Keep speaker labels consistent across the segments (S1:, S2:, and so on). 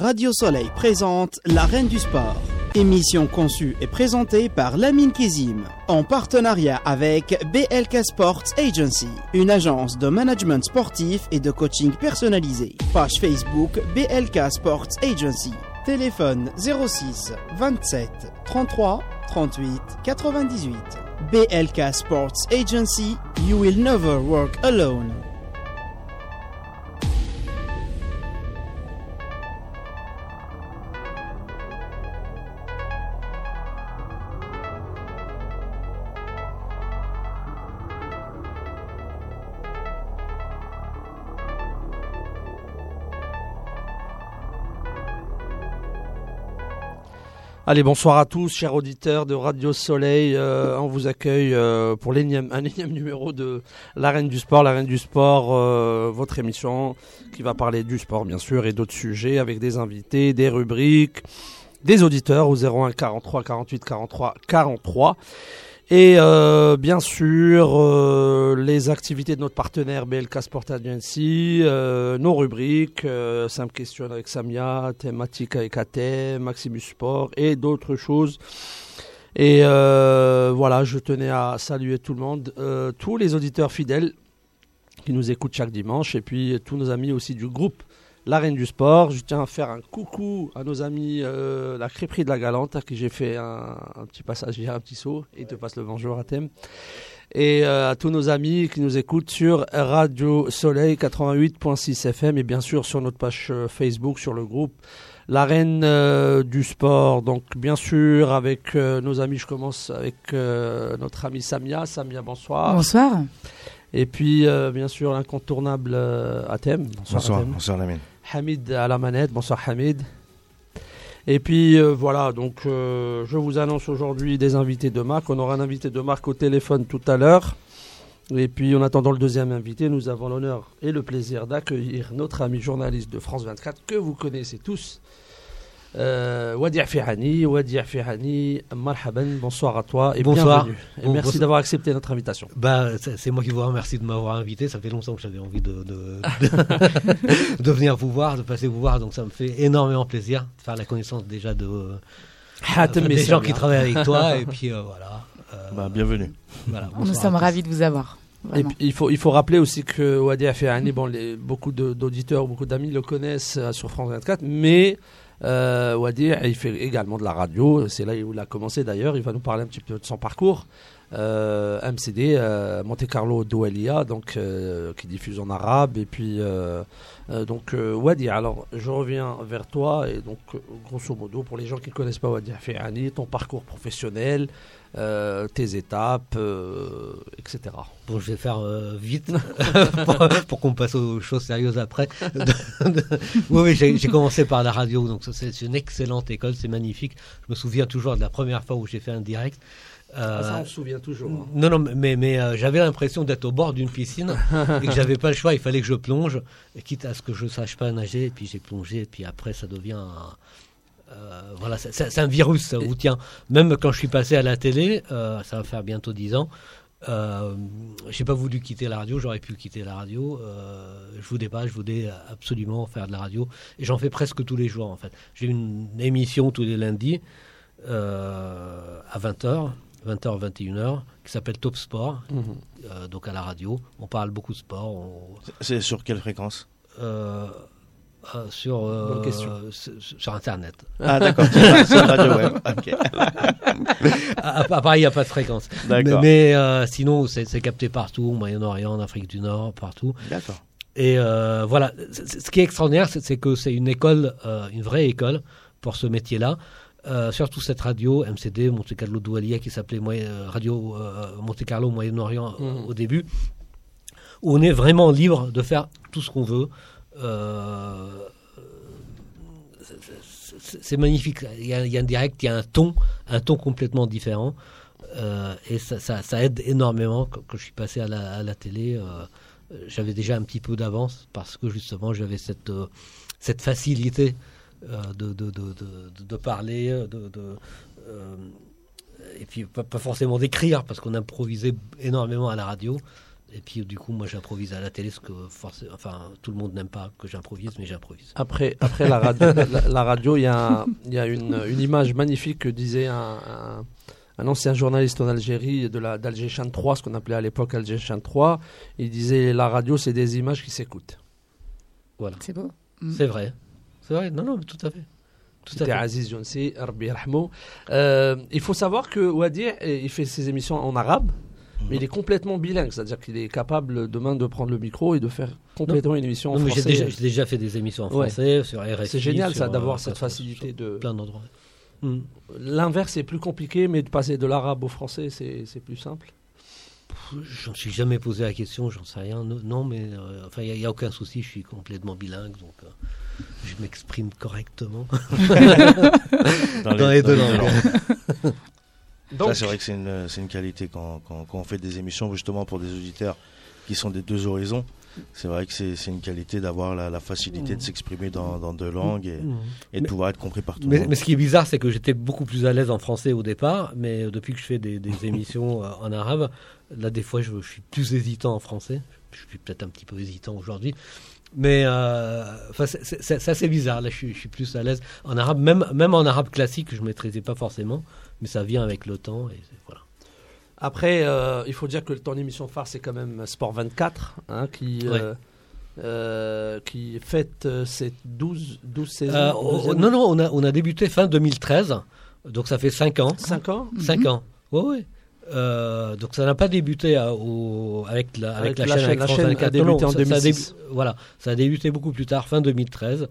S1: Radio Soleil présente La Reine du Sport. Émission conçue et présentée par Lamine Kizim en partenariat avec BLK Sports Agency, une agence de management sportif et de coaching personnalisé. Page Facebook BLK Sports Agency. Téléphone 06 27 33 38 98. BLK Sports Agency, you will never work alone.
S2: Allez, bonsoir à tous, chers auditeurs de Radio Soleil. Euh, on vous accueille euh, pour l'énième, un énième numéro de l'Arène du Sport. L'Arène du Sport, euh, votre émission qui va parler du sport, bien sûr, et d'autres sujets avec des invités, des rubriques, des auditeurs au 01 43 48 43 43. Et euh, bien sûr, euh, les activités de notre partenaire BLK Sport Agency, euh, nos rubriques, euh, Simple Question avec Samia, Thématique avec AT, Maximus Sport et d'autres choses. Et euh, voilà, je tenais à saluer tout le monde, euh, tous les auditeurs fidèles qui nous écoutent chaque dimanche et puis tous nos amis aussi du groupe La Reine du Sport. Je tiens à faire un coucou à nos amis euh, la crêperie de la Galante à qui j'ai fait un, un petit passage hier, un petit saut et te passe le bonjour à thème. Et euh, à tous nos amis qui nous écoutent sur Radio Soleil 88.6 FM et bien sûr sur notre page euh, Facebook, sur le groupe L'arène euh, du sport. Donc bien sûr avec euh, nos amis, je commence avec euh, notre ami Samia. Samia, bonsoir.
S3: Bonsoir.
S2: Et puis euh, bien sûr l'incontournable euh, Atem. Bonsoir,
S4: Bonsoir,
S2: Atem.
S4: bonsoir Lamine.
S2: Hamid à la manette. Bonsoir Hamid. Et puis euh, voilà, donc euh, je vous annonce aujourd'hui des invités de marque. On aura un invité de marque au téléphone tout à l'heure. Et puis en attendant le deuxième invité, nous avons l'honneur et le plaisir d'accueillir notre ami journaliste de France 24 que vous connaissez tous. Euh, Wadi Afihani, Wadi Afihani, marhaban, bonsoir à toi et
S5: Bonsoir.
S2: bienvenue. Et
S5: Bon,
S2: merci d'avoir accepté notre invitation.
S5: Bah, c'est moi qui vous remercie de m'avoir invité. Ça fait longtemps que j'avais envie de, de, de, de venir vous voir, de passer vous voir. Donc ça me fait énormément plaisir de faire la connaissance déjà de euh,
S2: Hatem
S5: des gens qui travaillent avec toi. et puis euh, voilà. Euh,
S4: Bah, bienvenue.
S5: voilà,
S3: Nous sommes ravis de vous avoir.
S2: Et
S3: Vraiment.
S2: puis, il faut, il faut rappeler aussi que Wadi Afihani, bon, les, beaucoup de- d'auditeurs, beaucoup d'amis le connaissent euh, sur France 24, mais euh, Wadi, il fait également de la radio. C'est là où il a commencé d'ailleurs. Il va nous parler un petit peu de son parcours. Euh, MCD, euh, Monte Carlo Doualia, donc euh, qui diffuse en arabe. Et puis, euh, donc Wadi. Alors, je reviens vers toi et donc, grosso modo, pour les gens qui ne connaissent pas Wadi Afihani, ton parcours professionnel, euh, tes étapes, euh, etc.
S5: Bon, je vais faire euh, vite pour, pour qu'on passe aux choses sérieuses après. oui, oui, j'ai commencé par la radio, donc c'est une excellente école, c'est magnifique. Je me souviens toujours de la première fois où j'ai fait un direct. Euh,
S2: Ah, ça, on se souvient toujours. hein.
S5: Non, non, mais, mais euh, j'avais l'impression d'être au bord d'une piscine et que j'avais pas le choix, il fallait que je plonge, quitte à ce que je sache pas nager, et puis j'ai plongé, et puis après ça devient. un- voilà, c'est- un virus, ça vous tient. Même quand je suis passé à la télé, euh, ça va faire bientôt 10 ans, euh, j'ai pas voulu quitter la radio, j'aurais pu quitter la radio. Euh, je voulais pas, je voulais absolument faire de la radio, et j'en fais presque tous les jours en fait. J'ai une émission tous les lundis euh, à 20h, 20h, 21h, qui s'appelle Top Sport,
S2: Mhm.
S5: euh, donc à la radio. On parle beaucoup de sport. on-
S4: C'est sur quelle fréquence?
S5: Euh, euh, sur, euh, Internet.
S4: Ah d'accord, sur sur la radio web. Ok.
S5: À, à Paris, il n'y a pas de fréquence. Mais, euh, sinon, c'est capté partout, au Moyen-Orient, en Afrique du Nord, partout.
S4: D'accord.
S5: Et voilà, ce qui est extraordinaire, c'est que c'est une école, une vraie école pour ce métier-là. Surtout cette radio MCD Monte Carlo Doualia qui s'appelait Radio Monte Carlo Moyen-Orient
S2: Mhm.
S5: au début, où on est vraiment libre de faire tout ce qu'on veut. Euh, c'est- magnifique. Il y, a, il un direct, il y a un ton, un ton complètement différent. Euh, et ça, aide énormément. Quand, je suis passé à la, télé, euh, j'avais déjà un petit peu d'avance parce que justement j'avais cette, facilité de, parler, et puis pas forcément d'écrire parce qu'on improvisait énormément à la radio. Et puis du coup, moi j'improvise à la télé, ce que forcément, enfin tout le monde n'aime pas que j'improvise, mais j'improvise.
S2: Après, après la radio, la, la radio, il y a, il y a une, une image magnifique que disait un, un, un ancien journaliste en Algérie de la d'Alger Chan 3, ce qu'on appelait à l'époque Alger Chan 3. Il disait la radio, c'est des images qui s'écoutent.
S5: Voilà.
S3: C'est beau.
S5: C'est vrai. C'est vrai. Non, non, mais tout à fait. Tout à
S2: C'était
S5: fait.
S2: Aziz Younsi, Rabbi Yarhamou. Euh, il faut savoir que Wadi, eh, il fait ses émissions en arabe, mais il est complètement bilingue, c'est-à-dire qu'il est capable demain de prendre le micro et de faire complètement une émission en
S5: Non, mais j'ai
S2: français.
S5: déjà, j'ai déjà fait des émissions en
S2: Ouais.
S5: français sur RFI.
S2: C'est génial ça
S5: euh,
S2: d'avoir cette facilité de.
S5: plein d'endroits. Hmm.
S2: L'inverse est plus compliqué, mais de passer de l'arabe au français, c'est plus simple.
S5: Je me suis jamais posé la question, j'en sais rien. Non, non, mais euh, enfin, il n'y a, aucun souci, je suis complètement bilingue, donc euh, je m'exprime correctement. Dans les deux langues.
S2: Donc,
S4: Ça, c'est vrai que c'est une, c'est une qualité quand, quand, quand on fait des émissions justement pour des auditeurs qui sont des deux horizons. C'est vrai que c'est c'est une qualité d'avoir la, la facilité de s'exprimer dans, dans deux langues et, et de pouvoir être compris par tout le
S5: Mais,
S4: monde.
S5: mais ce qui est bizarre, c'est que j'étais beaucoup plus à l'aise en français au départ, mais euh, depuis que je fais des, des émissions euh, en arabe, là, des fois, je, je suis plus hésitant en français. Je suis peut-être un petit peu hésitant aujourd'hui. Mais euh, enfin, c'est- assez bizarre. Là, je suis, je suis plus à l'aise en arabe. Même, même en arabe classique, je ne maîtrisais pas forcément, mais ça vient avec le temps. Et voilà.
S2: Après, euh, il faut dire que ton émission phare, c'est quand même Sport 24, hein, qui,
S5: Ouais.
S2: euh, euh, qui fête euh, ses 12, 12 saisons.
S5: Euh, oh, non, non, on a, on a débuté fin 2013, donc ça fait 5 ans.
S2: 5 ans
S5: 5 ans. Oui, oui. Euh, donc ça n'a pas débuté à- au- avec la, avec
S2: Avec
S5: la,
S2: la
S5: chaîne,
S2: chaîne-
S5: avec
S2: la chaîne a
S5: 24.
S2: débuté en
S5: ça- ça a
S2: 2006.
S5: débu- voilà, ça a débuté beaucoup plus tard, fin 2013.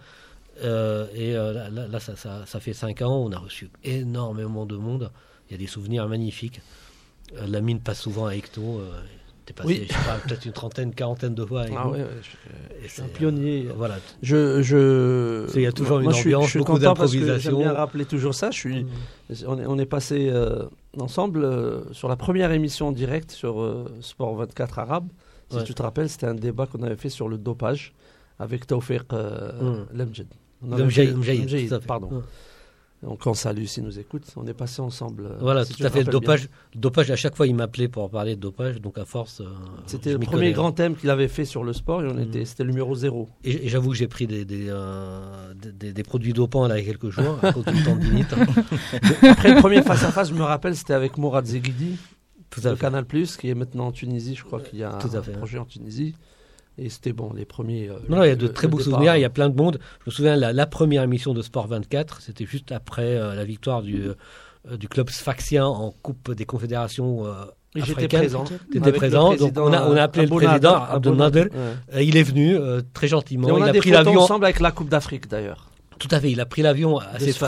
S5: Euh, et euh, là, là, là, ça, ça, ça fait 5 ans, on a reçu énormément de monde. Il y a des souvenirs magnifiques. Euh, la mine passe souvent à Ecto. Euh, T'es passé,
S2: Oui.
S5: je sais pas, peut-être une trentaine, quarantaine de fois avec
S2: Ah ouais, je-
S5: Et
S2: suis un pionnier.
S5: euh, voilà.
S2: Je, je...
S5: Il y a toujours une
S2: Moi, je suis-
S5: ambiance,
S2: je suis
S5: beaucoup
S2: content parce que
S5: d'improvisation.
S2: J'aime bien rappeler toujours ça. Je suis, on, est, on est passé euh, ensemble euh, sur la première émission en direct sur euh, Sport 24 Arabe. Si
S5: Ouais.
S2: tu te rappelles, c'était un débat qu'on avait fait sur le dopage avec Tawfiq euh,
S5: Mm.
S2: Lemjed.
S5: Le Mjaïd, Mjaïd,
S2: pardon.
S5: Ouais.
S2: Donc on salue s'il nous écoute. On est passé ensemble. euh,
S5: Voilà,
S2: si
S5: tout à fait. Le dopage, le dopage, à chaque fois, il m'appelait pour parler de dopage, donc à force. euh,
S2: C'était le premier
S5: connais.
S2: grand thème qu'il avait fait sur le sport et on
S5: Mm.
S2: était, c'était le numéro zéro.
S5: Et, et j'avoue que j'ai pris des, des, euh, des- des- produits dopants là, il y a quelques jours, à cause du tendinite.
S2: Après le premier face à face, je me rappelle, c'était avec Mourad Zeghidi.
S5: Tout à
S2: de
S5: fait.
S2: Canal Plus qui est maintenant en Tunisie, je crois qu'il y a
S5: Tout à
S2: un
S5: fait.
S2: projet en Tunisie. Et c'était bon, les premiers. euh,
S5: Non, non, il y a de très beaux
S2: départ.
S5: souvenirs, il y a plein de monde. Je me souviens, la, la première émission de Sport 24, c'était juste après euh, la victoire du, euh, du club sfaxien en Coupe des Confédérations euh,
S2: j'étais
S5: africaines.
S2: présent.
S5: T'étais présent, donc on a, on a appelé le président
S2: Abou
S5: Abdel Nader.
S2: Ouais.
S5: Euh, il est venu euh, très gentiment.
S2: Et on
S5: il
S2: a,
S5: a
S2: des
S5: pris l'avion.
S2: ensemble avec la Coupe d'Afrique d'ailleurs.
S5: Tout à fait, il a pris l'avion à
S2: de
S5: ses
S2: Sfax.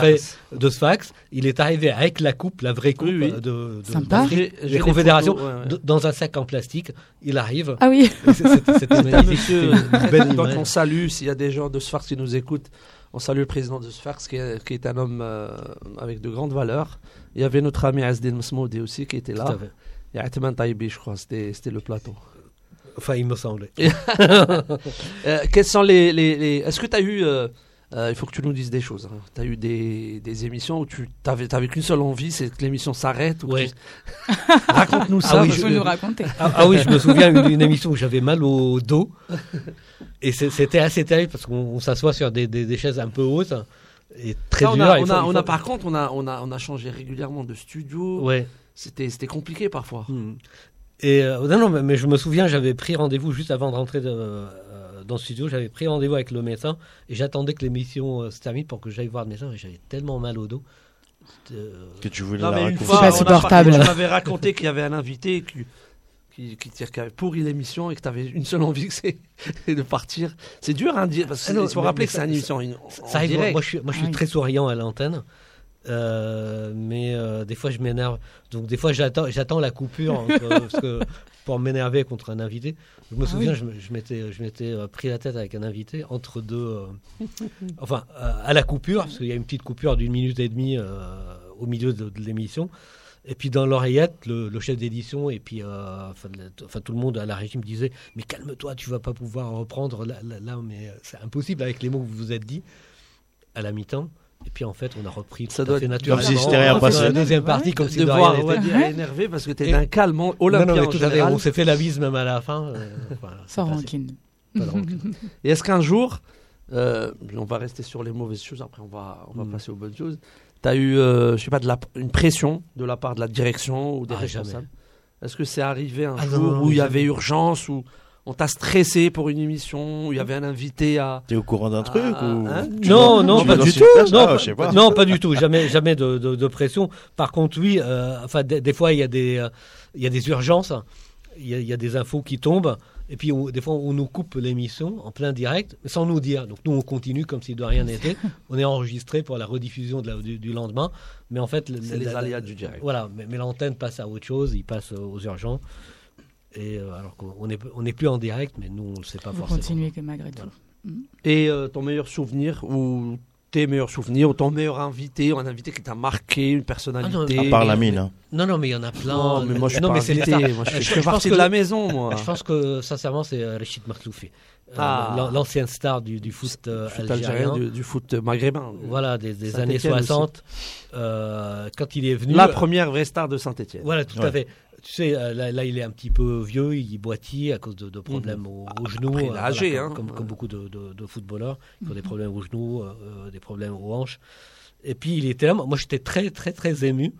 S5: frais de Sfax. Il est arrivé avec la coupe, la vraie coupe
S2: Oui, oui.
S5: de, de-
S3: Sympa.
S5: d'Afrique,
S2: J'ai- j'ai
S5: des
S2: les
S5: confédérations,
S2: photos, ouais, ouais.
S5: de- dans un sac en plastique. Il arrive.
S3: Ah oui,
S5: C'était magnifique.
S2: Donc on salue, s'il y a des gens de Sfax qui nous écoutent, on salue le président de Sfax qui est, qui est un homme euh, avec de grandes valeurs. Il y avait notre ami Azdin Masmoudi aussi qui était
S5: Tout
S2: là.
S5: à fait.
S2: Et Atman Taïbi, je crois, c'était c'était le plateau.
S5: Enfin, il me semblait.
S2: Euh, quels sont les. les, les- Est-ce que tu as eu. euh, il faut que tu nous dises des choses. Tu as eu des, des émissions où tu n'avais qu'une seule envie, c'est que l'émission s'arrête
S5: Ouais.
S2: tu- Raconte-nous ça.
S5: Ah oui,
S2: que-
S3: nous raconter.
S5: Ah, ah oui, je me souviens d'une une émission où j'avais mal au dos. Et c'était assez terrible parce qu'on on s'assoit sur des, des- des chaises un peu hautes. Et très
S2: Ça, on
S5: dur.
S2: a, on a,
S5: il
S2: on
S5: faut-
S2: a- par contre, on a, on a, on a changé régulièrement de studio.
S5: Ouais.
S2: C'était, c'était compliqué parfois.
S5: Hmm. Et euh, non, non, mais- je me souviens, j'avais pris rendez-vous juste avant de rentrer de- euh, dans le studio. J'avais pris rendez-vous avec le médecin et j'attendais que l'émission euh, se termine pour que j'aille voir le médecin. Et j'avais tellement mal au dos. Euh,
S4: Que tu voulais
S2: Non,
S4: la
S2: mais une
S4: raconter.
S2: fois,
S3: pas
S2: on a
S3: supportable.
S2: parlé, tu m'avais raconté qu'il y avait un invité qui, qui, qui, qui avait pourri l'émission et que tu avais une seule envie, c'est de partir. C'est dur, hein, dire, parce
S5: Ah
S2: qu'il
S5: non,
S2: faut
S5: mais-
S2: rappeler
S5: mais
S2: que c'est une émission
S5: ça arrive. Moi, je suis, moi, je suis
S3: Ah oui.
S5: très souriant à l'antenne. Euh, mais euh, des fois, je m'énerve. Donc, des fois, j'attends, j'attends la coupure entre- parce que, pour m'énerver contre un invité. Je me
S3: Ah
S5: souviens,
S3: oui.
S5: je, m'étais, je m'étais euh, pris la tête avec un invité entre deux. euh, enfin, euh, à la coupure, parce qu'il y a une petite coupure d'une minute et demie euh, au milieu de, de l'émission. Et puis dans l'oreillette, le, le chef d'édition et puis enfin, tout le monde à la régie me disait Mais calme-toi, tu vas pas pouvoir reprendre là, là, là, mais c'est impossible avec les mots que vous vous êtes dit à la mi-temps. Et puis en fait, on a repris
S2: Ça
S5: tout
S2: doit
S5: à fait
S2: être-
S5: naturellement.
S4: Comme si c'était rien
S5: Dans
S4: passé.
S5: la deuxième partie, comme si
S2: de
S5: de
S2: voir,
S5: rien
S2: on va
S5: n'était.
S2: dire, énervé parce que t'es
S5: Et-
S2: d'un calme olympien
S5: non, tout à fait.
S2: général.
S5: On s'est fait la bise même à la fin. euh, voilà,
S3: Sans rancune.
S5: De.
S2: Et est-ce qu'un jour, euh, on va rester sur les mauvaises choses, après on va, on va
S5: Mm.
S2: passer aux bonnes choses. Tu as eu, euh, je sais pas, de la, une pression de la part de la direction ou des
S5: Ah,
S2: responsables? Est-ce que c'est arrivé un
S5: Ah,
S2: jour
S5: non,
S2: où il y avait urgence, où on t'a stressé pour une émission, où il y avait un invité à.
S4: T'es au courant d'un truc ou
S2: hein
S5: Non, non, pas du tout. Non,
S4: Ah,
S5: pas-
S4: je sais pas.
S5: Non, pas du tout. Jamais, jamais de, de- de pression. Par contre, oui. euh, enfin, des, des fois, il y a des, euh, il y a des urgences. Il y a, il y a des infos qui tombent. Et puis, on- des fois, on nous coupe l'émission en plein direct, sans nous dire. Donc, nous, on continue comme si de rien n'était. on est enregistré pour la rediffusion de la- du, du lendemain. Mais en fait,
S2: C'est les aléas du direct.
S5: Voilà, mais, mais l'antenne passe à autre chose. Il passe aux urgences. Et euh, alors qu'on n'est on n'est plus en direct, mais nous, on ne le sait pas
S3: Vous
S5: forcément.
S3: continuez que malgré tout.
S2: Et euh, ton meilleur souvenir, ou tes meilleurs souvenirs, ou ton meilleur invité, ou un invité qui t'a marqué, une personnalité?
S5: Ah
S4: À part la mine. hein.
S5: Non, non, mais il y en a plein.
S2: Non, mais moi je suis
S5: non,
S2: pas
S5: mais c'est les
S2: invité,
S5: stars.
S2: moi je, fais-
S5: je-
S2: je fais
S5: je pense
S2: partie
S5: que-
S2: de la maison, moi.
S5: Je pense que sincèrement c'est euh, Rachid Martloufi,
S2: Ah.
S5: l'an- l'ancienne star du, du foot euh,
S2: Foot
S5: algérien.
S2: du, du foot maghrébin.
S5: Voilà, des, années
S2: aussi.
S5: 60. euh, quand il est venu.
S2: La première vraie star de Saint-Etienne.
S5: Voilà, tout à fait. Tu sais, euh, là, là, il est un petit peu vieux, il boitille à cause de, de problèmes au, au genou.
S2: Après, il est
S5: euh,
S2: âgé,
S5: voilà,
S2: hein.
S5: comme, comme beaucoup de, de- de footballeurs qui ont des problèmes au genou, euh, euh, des problèmes aux hanches. Et puis il était là, moi j'étais très très très ému.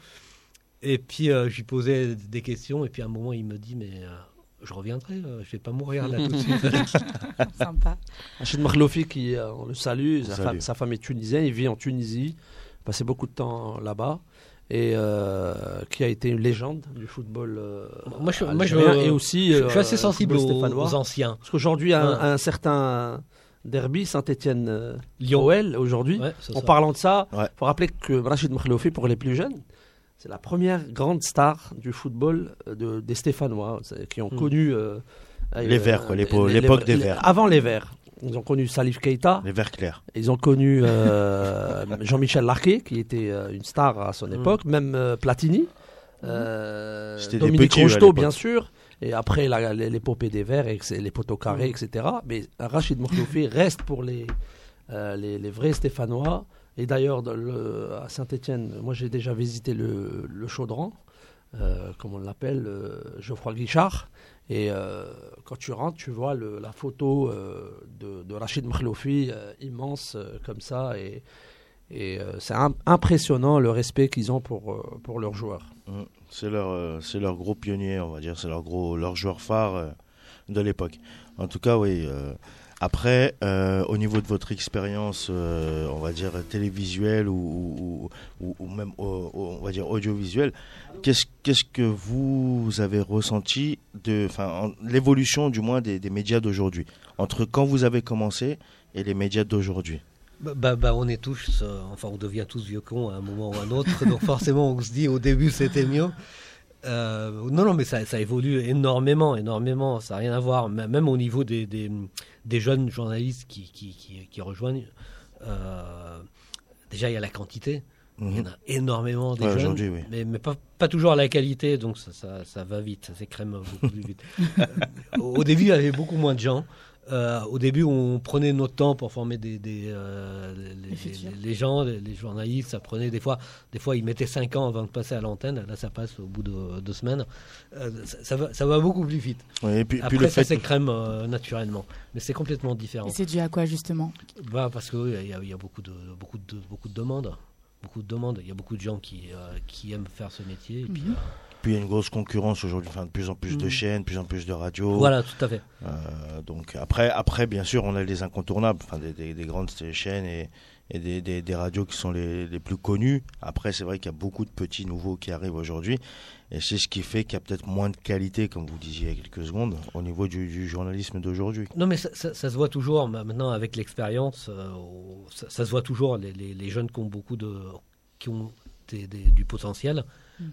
S5: Et puis euh, je lui posais des questions, et puis à un moment il me dit Mais euh, je reviendrai, euh, je vais pas mourir là tout de suite.
S3: Sympa.
S2: Rachid Marlofi, qui, euh, on le salue, sa. Femme, sa femme est tunisienne, il vit en Tunisie, passé beaucoup de temps là-bas, et euh, qui a été une légende du football euh,
S5: Moi, je- moi, je-
S2: et aussi
S5: je,
S2: euh,
S5: je suis assez sensible aux,
S2: stéphanois.
S5: aux anciens.
S2: Parce qu'aujourd'hui, un,
S5: Ouais.
S2: un certain derby, Saint-Etienne
S5: Lyon.
S2: OL, aujourd'hui,
S5: Ouais,
S2: en
S5: ça.
S2: parlant de ça, il
S4: Ouais.
S2: faut rappeler que Rachid Marlofi, pour les plus jeunes, c'est la première grande star du football euh, de, des Stéphanois, qui ont
S5: Mm.
S2: connu... euh,
S4: Les
S2: euh,
S4: Verts, l'époque des Verts.
S2: Avant les Verts. Ils ont connu Salif Keita,
S4: Les verts clairs.
S2: ils ont connu euh, Jean-Michel Larquet, qui était euh, une star à son
S5: Mm.
S2: époque, même euh, Platini, euh,
S4: C'était des
S2: Dominique
S4: petits, l'époque.
S2: bien sûr, et après l'épopée des Verts, et les poteaux carrés, etc. Mais Rachid Mokhloufi reste pour les, euh, les, les vrais Stéphanois. Et d'ailleurs, à Saint-Etienne, moi j'ai déjà visité le, le Chaudran, euh, comme on l'appelle, euh, Geoffroy Guichard. Et euh, quand tu rentres, tu vois la photo euh, de, de Rachid Mokhloufi euh, immense comme ça. Et, c'est im- impressionnant le respect qu'ils ont pour, leurs joueurs.
S4: Mm. C'est leur, gros pionnier, on va dire. C'est leur joueur phare de l'époque. En tout cas, oui. Après, euh, au niveau de votre expérience, euh, on va dire télévisuelle ou, même, on va dire audiovisuelle, qu'est-ce, qu'est-ce que vous avez ressenti de, l'évolution du moins des, médias d'aujourd'hui? Entre quand vous avez commencé et les médias d'aujourd'hui?
S5: Bah, bah, bah, on est tous, euh, enfin on devient tous vieux cons à un moment ou à un autre, donc forcément on se dit au début c'était mieux. Non, non, mais ça, évolue énormément, énormément, ça n'a rien à voir, même au niveau des, des jeunes journalistes qui, qui, qui, qui rejoignent. euh, déjà il y a la quantité, il y en
S4: Mhm.
S5: a énormément des
S4: Ouais,
S5: jeunes,
S4: aujourd'hui, oui.
S5: mais, mais pas, pas toujours à la qualité, donc ça, ça, ça va vite, ça s'écrème beaucoup plus vite. Au début, il y avait beaucoup moins de gens. Euh, au début, on prenait notre temps pour former des, des, euh, les,
S3: Les futurs.
S5: les- les gens, les, les journalistes. Ça prenait des fois, des fois, ils mettaient 5 ans avant de passer à l'antenne. Là, ça passe au bout de deux semaines. Euh, ça, ça va, ça va beaucoup plus vite.
S4: Ouais, et puis, puis
S5: Après,
S4: le
S5: ça
S4: fait,
S5: s'écrème euh, naturellement, mais c'est complètement différent.
S3: Et c'est dû à quoi justement?
S5: Bah, parce qu'il y, a- il y a beaucoup de, beaucoup, de, beaucoup de demandes. Beaucoup de demandes. Il y a beaucoup de gens qui, euh, qui aiment faire ce métier. Et puis,
S3: Mhm.
S5: euh,
S4: puis il y a une grosse concurrence aujourd'hui, enfin, de plus en plus de
S5: Mhm.
S4: chaînes, de plus en plus de radios.
S5: voilà, tout à fait.
S4: Euh, donc après, après, bien sûr, on a les incontournables, enfin des, des- des grandes chaînes et, et des, des- des radios qui sont les, les plus connues. Après, c'est vrai qu'il y a beaucoup de petits nouveaux qui arrivent aujourd'hui, et c'est ce qui fait qu'il y a peut-être moins de qualité, comme vous disiez il y a quelques secondes, au niveau du, du journalisme d'aujourd'hui.
S5: Non, mais ça, ça- ça se voit toujours ma- maintenant avec l'expérience. euh, ça, ça se voit toujours. Les, les- les jeunes qui ont beaucoup de, qui ont des- du potentiel.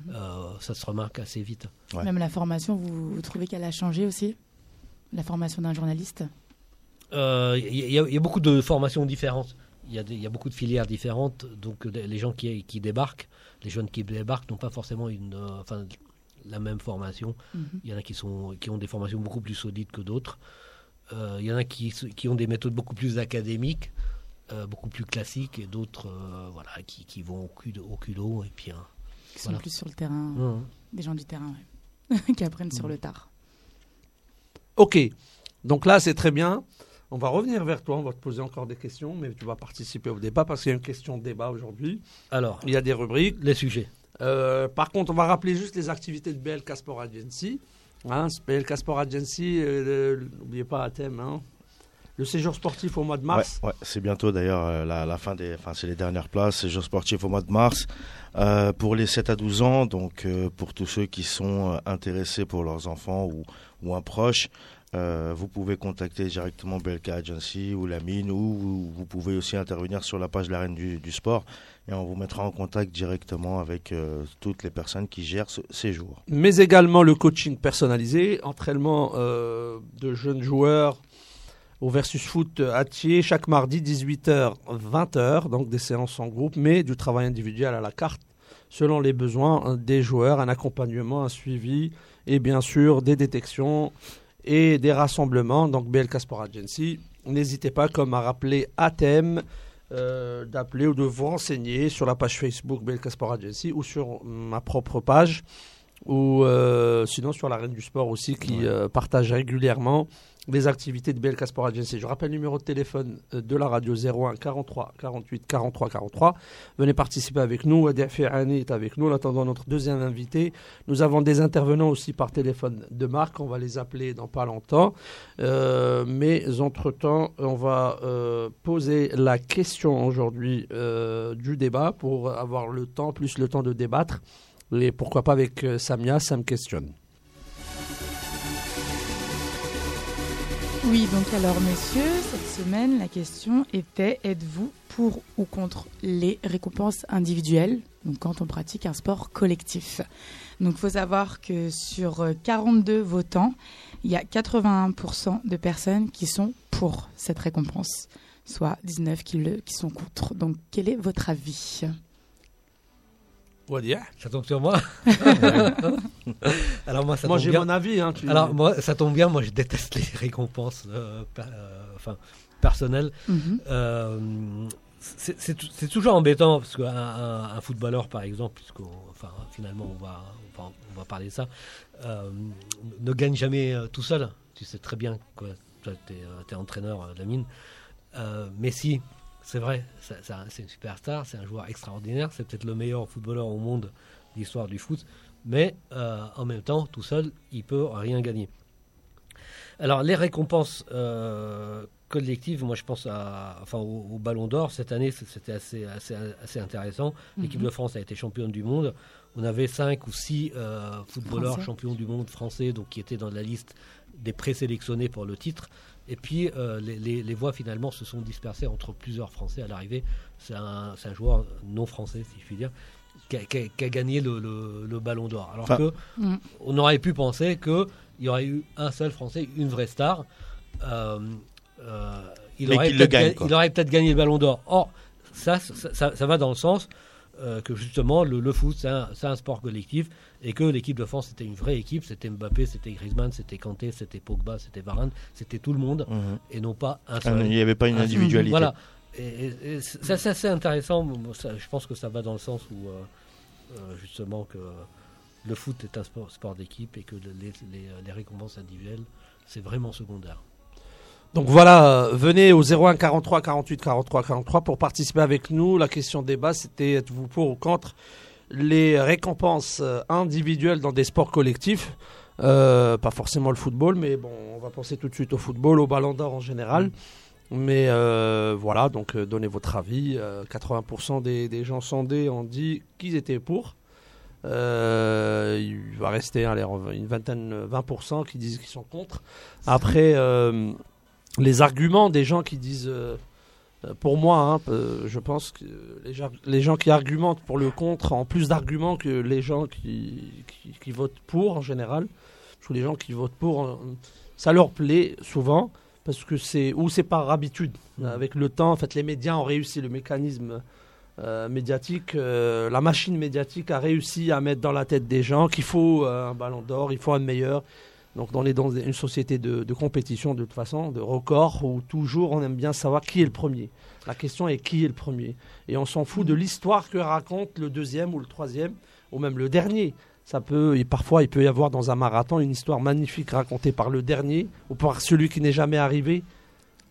S5: Euh, ça se remarque assez vite.
S4: Ouais.
S3: Même la formation, vous, vous trouvez qu'elle a changé aussi? La formation d'un journaliste?
S5: Euh, Il y, a- il y a beaucoup de formations différentes. Il y, a y beaucoup de filières différentes. Donc les les gens qui, qui débarquent, les jeunes qui débarquent, n'ont pas forcément une, euh, enfin, la même formation.
S3: Mhm.
S5: Il y en a qui, sont, qui ont des formations beaucoup plus solides que d'autres. Euh, il y en a qui, ont des méthodes beaucoup plus académiques. euh, beaucoup plus classiques et d'autres euh, voilà, qui, qui vont au, cul- au culot. Et puis, hein.
S3: Qui sont
S5: Voilà.
S3: plus sur le terrain, des gens du terrain, ouais. qui apprennent sur le tard.
S2: Ok, donc là c'est très bien. On va revenir vers toi, on va te poser encore des questions, mais tu vas participer au débat parce qu'il y a une question de débat aujourd'hui.
S5: Alors,
S2: Il y a des rubriques.
S5: les sujets.
S2: Euh, par contre, on va rappeler juste les activités de BLK Sport Agency. Hein, BLK Sport Agency, euh, n'oubliez pas à thème. hein. Le séjour sportif au mois de mars.
S4: Ouais, ouais, c'est bientôt d'ailleurs euh, la, la fin des, enfin c'est les dernières places, c'est Jeux sportifs au mois de mars Euh, pour les 7 à 12 ans, donc euh, pour tous ceux qui sont intéressés pour leurs enfants ou, ou un proche, euh, vous pouvez contacter directement BLK Agency ou la mine ou vous, pouvez aussi intervenir sur la page de la Reine du, du Sport et on vous mettra en contact directement avec euh, toutes les personnes qui gèrent ce séjour.
S2: mais également le coaching personnalisé, entraînement euh, de jeunes joueurs au versus foot à Thiers chaque mardi 18h 20h donc des séances en groupe mais du travail individuel à la carte selon les besoins des joueurs un accompagnement un suivi et bien sûr des détections et des rassemblements. Donc BLK Sport Agency n'hésitez pas comme à rappeler à thème euh, d'appeler ou de vous renseigner sur la page Facebook BLK Sport Agency ou sur ma propre page ou euh, sinon sur la Reine du Sport aussi qui
S4: Ouais.
S2: euh, partage régulièrement les activités de BLK Sport Agency. Je rappelle le numéro de téléphone euh, de la radio 01 43 48 43 43. Venez participer avec nous. Adi Ferrani est avec nous en attendant notre deuxième invité. Nous avons des intervenants aussi par téléphone de marque. On va les appeler dans pas longtemps. Euh, mais entre-temps, on va poser la question aujourd'hui du débat pour avoir le temps, plus le temps de débattre. Et pourquoi pas avec euh, Samia, ça me questionne.
S3: Oui, donc alors messieurs, cette semaine, la question était êtes-vous pour ou contre les récompenses individuelles donc quand on pratique un sport collectif? Donc il faut savoir que sur euh, 42 votants, il y a 81% de personnes qui sont pour cette récompense, soit 19 qui, le- qui sont contre. Donc quel est votre avis?
S2: Wadia
S5: Ça tombe sur moi Alors moi, ça
S2: Moi
S5: tombe
S2: j'ai
S5: bien.
S2: mon avis. Hein, tu-
S5: Alors moi, ça tombe bien. Moi, je déteste les récompenses, euh, per- euh, enfin personnelles.
S3: Mhm.
S5: Euh, c'est c'est tou- c'est toujours embêtant parce qu'un un, un footballeur, par exemple, puisque enfin finalement on va, on va on va parler de ça, euh, ne gagne jamais euh, tout seul. Tu sais très bien que toi, tu es, entraîneur euh, de la mine. Euh, Messi, c'est vrai, c'est une superstar, c'est un joueur extraordinaire, c'est peut-être le meilleur footballeur au monde de l'histoire du foot, mais euh, en même temps, tout seul, il peut rien gagner. Alors, les récompenses euh, collectives, moi je pense à, enfin, au, au Ballon d'Or, cette année c'était assez, assez, assez intéressant. L'équipe
S3: Mhm.
S5: de France a été championne du monde. On avait cinq ou six euh, footballeurs
S3: Français.
S5: champions du monde français, donc qui étaient dans la liste des présélectionnés pour le titre. Et puis euh, les, les- les voix finalement se sont dispersées entre plusieurs Français à l'arrivée. C'est un, c'est un joueur non français, si je puis dire, qui a, qui a- qui a gagné le, le- le Ballon d'Or. Alors
S4: Enfin-
S5: que
S3: Mm.
S5: on aurait pu penser qu'il y aurait eu un seul Français, une vraie star. Euh, euh, il, aurait peut-être
S4: gagne,
S5: ga-
S4: quoi.
S5: il aurait peut-être gagné le Ballon d'Or. Or, ça, ça, ça- ça va dans le sens euh, que justement le, le foot, c'est un, c'est un sport collectif et que l'équipe de France, c'était une vraie équipe. C'était Mbappé, c'était Griezmann, c'était Kanté, c'était Pogba, c'était Varane, c'était tout le monde
S4: Mhm.
S5: et non pas un
S4: Ah,
S5: seul.
S4: Il n'y avait pas une individualité.
S5: Voilà. Et, et- et ça, c'est assez intéressant. Ça, je pense que ça va dans le sens où, euh, euh, justement, que le foot est un sport, sport d'équipe et que le- les, les- les récompenses individuelles, c'est vraiment secondaire.
S2: Donc voilà, euh, venez au 01 43 48 43 43 pour participer avec nous. La question de débat, c'était êtes-vous pour ou contre les récompenses euh, individuelles dans des sports collectifs? Euh, Pas forcément le football, mais bon, on va penser tout de suite au football, au ballon d'or en général. Mais voilà, donc donnez votre avis. Euh, 80% des, gens sondés ont dit qu'ils étaient pour. Il va rester une vingtaine, 20% qui disent qu'ils sont contre. Après, les arguments des gens qui disent, euh, euh, pour moi, hein, euh, je pense que les gens, les gens qui argumentent pour le contre ont plus d'arguments que les gens qui, qui, qui votent pour en général. Trouve les gens qui votent pour, ça leur plaît souvent parce que c'est ou c'est par habitude.
S5: Mhm.
S2: Avec le temps, en fait, les médias ont réussi le mécanisme. euh, médiatique, euh, la machine médiatique a réussi à mettre dans la tête des gens qu'il faut euh, un ballon d'or, il faut un meilleur, Donc dans, une société de, compétition, de toute façon, de record, où toujours on aime bien savoir qui est le premier. La question est qui est le premier. Et on s'en fout de l'histoire que raconte le deuxième ou le troisième, ou même le dernier. Ça peut, et parfois, il peut y avoir dans un marathon une histoire magnifique racontée par le dernier ou par celui qui n'est jamais arrivé,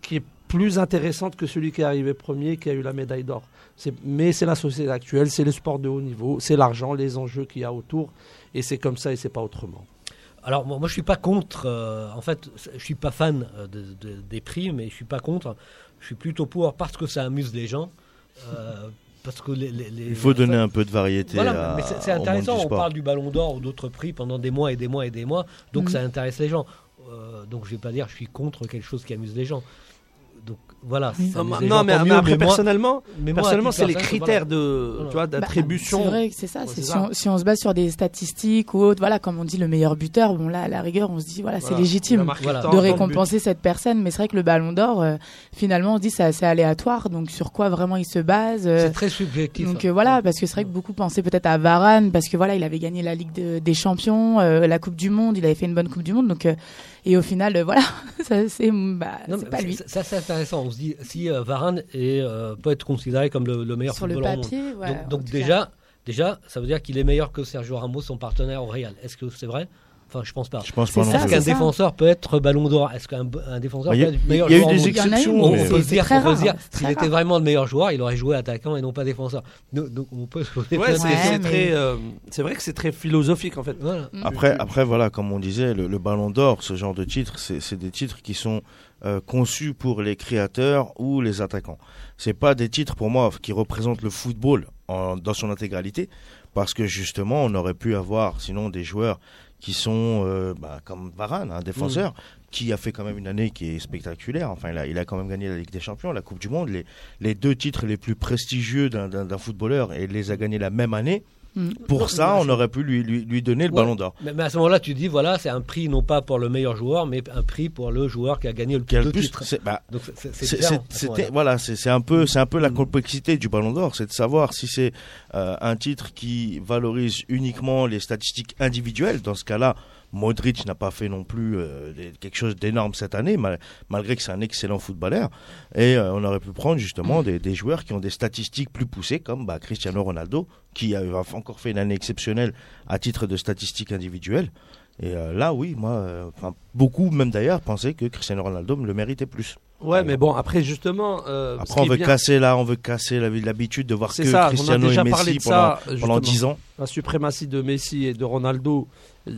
S2: qui est plus intéressante que celui qui est arrivé premier, qui a eu la médaille d'or. Mais c'est la société actuelle, c'est le sport de haut niveau, c'est l'argent, les enjeux qu'il y a autour, et c'est comme ça et c'est pas autrement.
S5: Alors moi, moi je suis pas contre. euh, en fait, je suis pas fan euh, de- de- des prix, mais je suis pas contre. Je suis plutôt pour parce que ça amuse les gens. euh, parce que les, les- les-
S4: Il faut donner
S5: fait,
S4: un peu de variété.
S5: Voilà,
S4: à-
S5: mais c'est- intéressant. On parle du Ballon d'Or ou d'autres prix pendant des mois et des mois et des mois, donc
S3: Mhm.
S5: ça intéresse les gens. Euh, donc je vais pas dire je suis contre quelque chose qui amuse les gens. Donc voilà. Ça
S2: Non, mais- non, après, personnellement,
S5: mais moi, à
S2: personnellement c'est les critères de,
S5: Voilà.
S2: tu vois,
S3: Bah,
S2: d'attribution.
S3: c'est vrai que c'est ça.
S2: Ouais,
S3: c'est
S2: c'est
S3: si,
S2: ça.
S3: on, si on se base sur des statistiques ou autres, voilà, comme on dit le meilleur buteur, bon là, à la rigueur, on se dit voilà,
S2: Voilà.
S3: c'est légitime
S5: Voilà.
S3: de récompenser cette personne. Mais c'est vrai que le Ballon d'Or, euh, finalement, on se dit c'est assez aléatoire. Donc sur quoi vraiment il se base euh,
S5: C'est très subjectif.
S3: Donc
S5: hein.
S3: euh, voilà, parce que c'est vrai que beaucoup pensaient peut-être à Varane, parce que voilà, il avait gagné la Ligue de- des Champions, euh, la Coupe du Monde, il avait fait une bonne Coupe du Monde, donc euh, et au final, euh, voilà, ça c'est bah, pas lui.
S5: Ça, c'est intéressant. On se dit si euh, Varane est, euh, peut être considéré comme le, le meilleur
S3: Sur le
S5: footballeur au monde.
S3: papier, ouais,
S5: donc, déjà, déjà, ça veut dire qu'il est meilleur que Sergio Ramos, son partenaire au Real. Est-ce que c'est vrai? Enfin, je pense pas.
S4: Je pense pas
S5: Est-ce qu'un défenseur peut être Ballon d'Or Est-ce qu'un un défenseur
S4: Bah,
S5: peut
S4: Il y a-
S5: être meilleur
S4: il y a eu
S5: joueur
S4: des exceptions.
S5: on
S4: mais-
S5: peut dire, on peut dire, s'il était
S3: rare.
S5: vraiment le meilleur joueur, il aurait joué attaquant et non pas défenseur. Donc, donc on peut se poser
S2: Ouais,
S3: Ouais,
S2: c'est
S3: mais-
S2: euh, c'est vrai que c'est très philosophique en fait.
S5: Voilà.
S3: Mm.
S4: Après, après, voilà, comme on disait, le, le Ballon d'Or, ce genre de titres, c'est c'est des titres qui sont euh, conçus pour les créateurs ou les attaquants. C'est pas des titres pour moi qui représentent le football en- dans son intégralité, parce que justement, on aurait pu avoir sinon des joueurs qui sont euh, bah, comme Varane, un défenseur, qui a fait quand même une année qui est spectaculaire. Enfin, il a, il a quand même gagné la Ligue des Champions, la Coupe du Monde, les, les deux titres les plus prestigieux d'un- footballeur, et il les a gagnés la même année.
S3: Mm.
S4: Pour ça, on aurait pu lui, lui, lui donner le
S5: Ouais.
S4: Ballon d'Or.
S5: Mais, mais à ce moment-là, tu dis, voilà, c'est un prix non pas pour le meilleur joueur, mais un prix pour le joueur qui a gagné le
S4: Qui a
S5: plus
S4: le
S5: de
S4: plus- bah, C'était voilà, c'est un peu c'est un peu la
S5: Mm.
S4: complexité du Ballon d'Or, c'est de savoir si c'est euh, un titre qui valorise uniquement les statistiques individuelles. Dans ce cas-là, Modric n'a pas fait non plus euh, quelque chose d'énorme cette année, mal- malgré que c'est un excellent footballeur. Et euh, on aurait pu prendre justement des, des joueurs qui ont des statistiques plus poussées, comme bah, Cristiano Ronaldo, qui a encore fait une année exceptionnelle à titre de statistiques individuelles. Et euh, là, oui, moi, euh, beaucoup, même d'ailleurs, pensaient que Cristiano Ronaldo le méritait plus.
S2: Ouais, mais bon, après justement, euh,
S4: Après, on veut
S2: bien-
S4: casser là, on veut casser l'habitude de voir que
S2: ça. On a
S4: Cristiano
S2: déjà
S4: et
S2: parlé
S4: Messi
S2: de
S4: pendant,
S2: ça
S4: pendant
S2: justement.
S4: 10 ans.
S2: la suprématie de Messi et de Ronaldo, où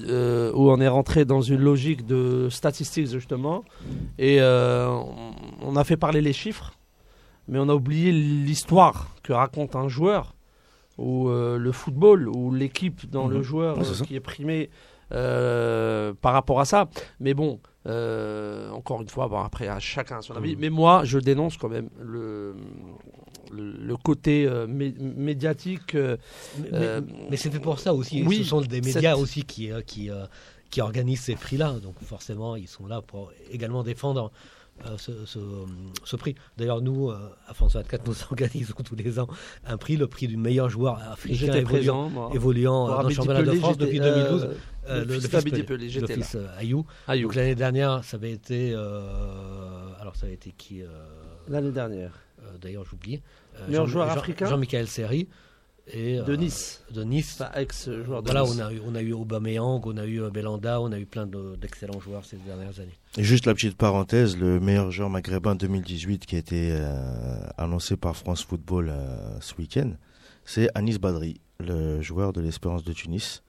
S2: on est rentré dans une logique de statistiques justement, et on- a fait parler les chiffres, mais on a oublié l'histoire que raconte un joueur, ou le football, ou l'équipe dans le joueur
S4: Ouais,
S2: qui est primé euh, par rapport à ça. Mais bon, euh, encore une fois, bon, après à chacun son avis.
S5: Mhm.
S2: Mais moi, je dénonce quand même le, le, le côté euh, mé- médiatique. euh,
S5: Mais, mais- fait pour ça aussi.
S2: oui,
S5: Ce sont des médias aussi qui, qui, qui organisent ces prix-là. Donc forcément, ils sont là pour également défendre euh, ce, ce, ce prix. D'ailleurs, nous, euh, à France 24, nous organisons tous les ans un prix, le prix du meilleur joueur africain évoluant,
S2: présent,
S5: évoluant euh, dans le championnat de France depuis
S2: euh,
S5: 2012.
S2: le
S5: le,
S2: fils
S5: Pelé,
S2: Pelé,
S5: le fils Ayou. Donc l'année dernière, ça avait été. euh, alors ça avait été qui euh,
S2: L'année dernière.
S5: euh, D'ailleurs, j'oublie. Euh,
S2: Meilleur
S5: Jean-
S2: joueur
S5: Jean-
S2: africain?
S5: Jean-Michel Serry. Et,
S2: De
S5: euh,
S2: Nice.
S5: De Nice.
S2: Enfin, ex-joueur de
S5: Voilà,
S2: Nice.
S5: on a eu, on a eu Aubameyang, on a eu euh, Belanda, on a eu plein de- d'excellents joueurs ces dernières années.
S4: Et juste la petite parenthèse, le meilleur joueur maghrébin 2018 qui a été euh, annoncé par France Football euh, ce week-end, c'est Anis Badri, le joueur de l'Espérance de Tunis,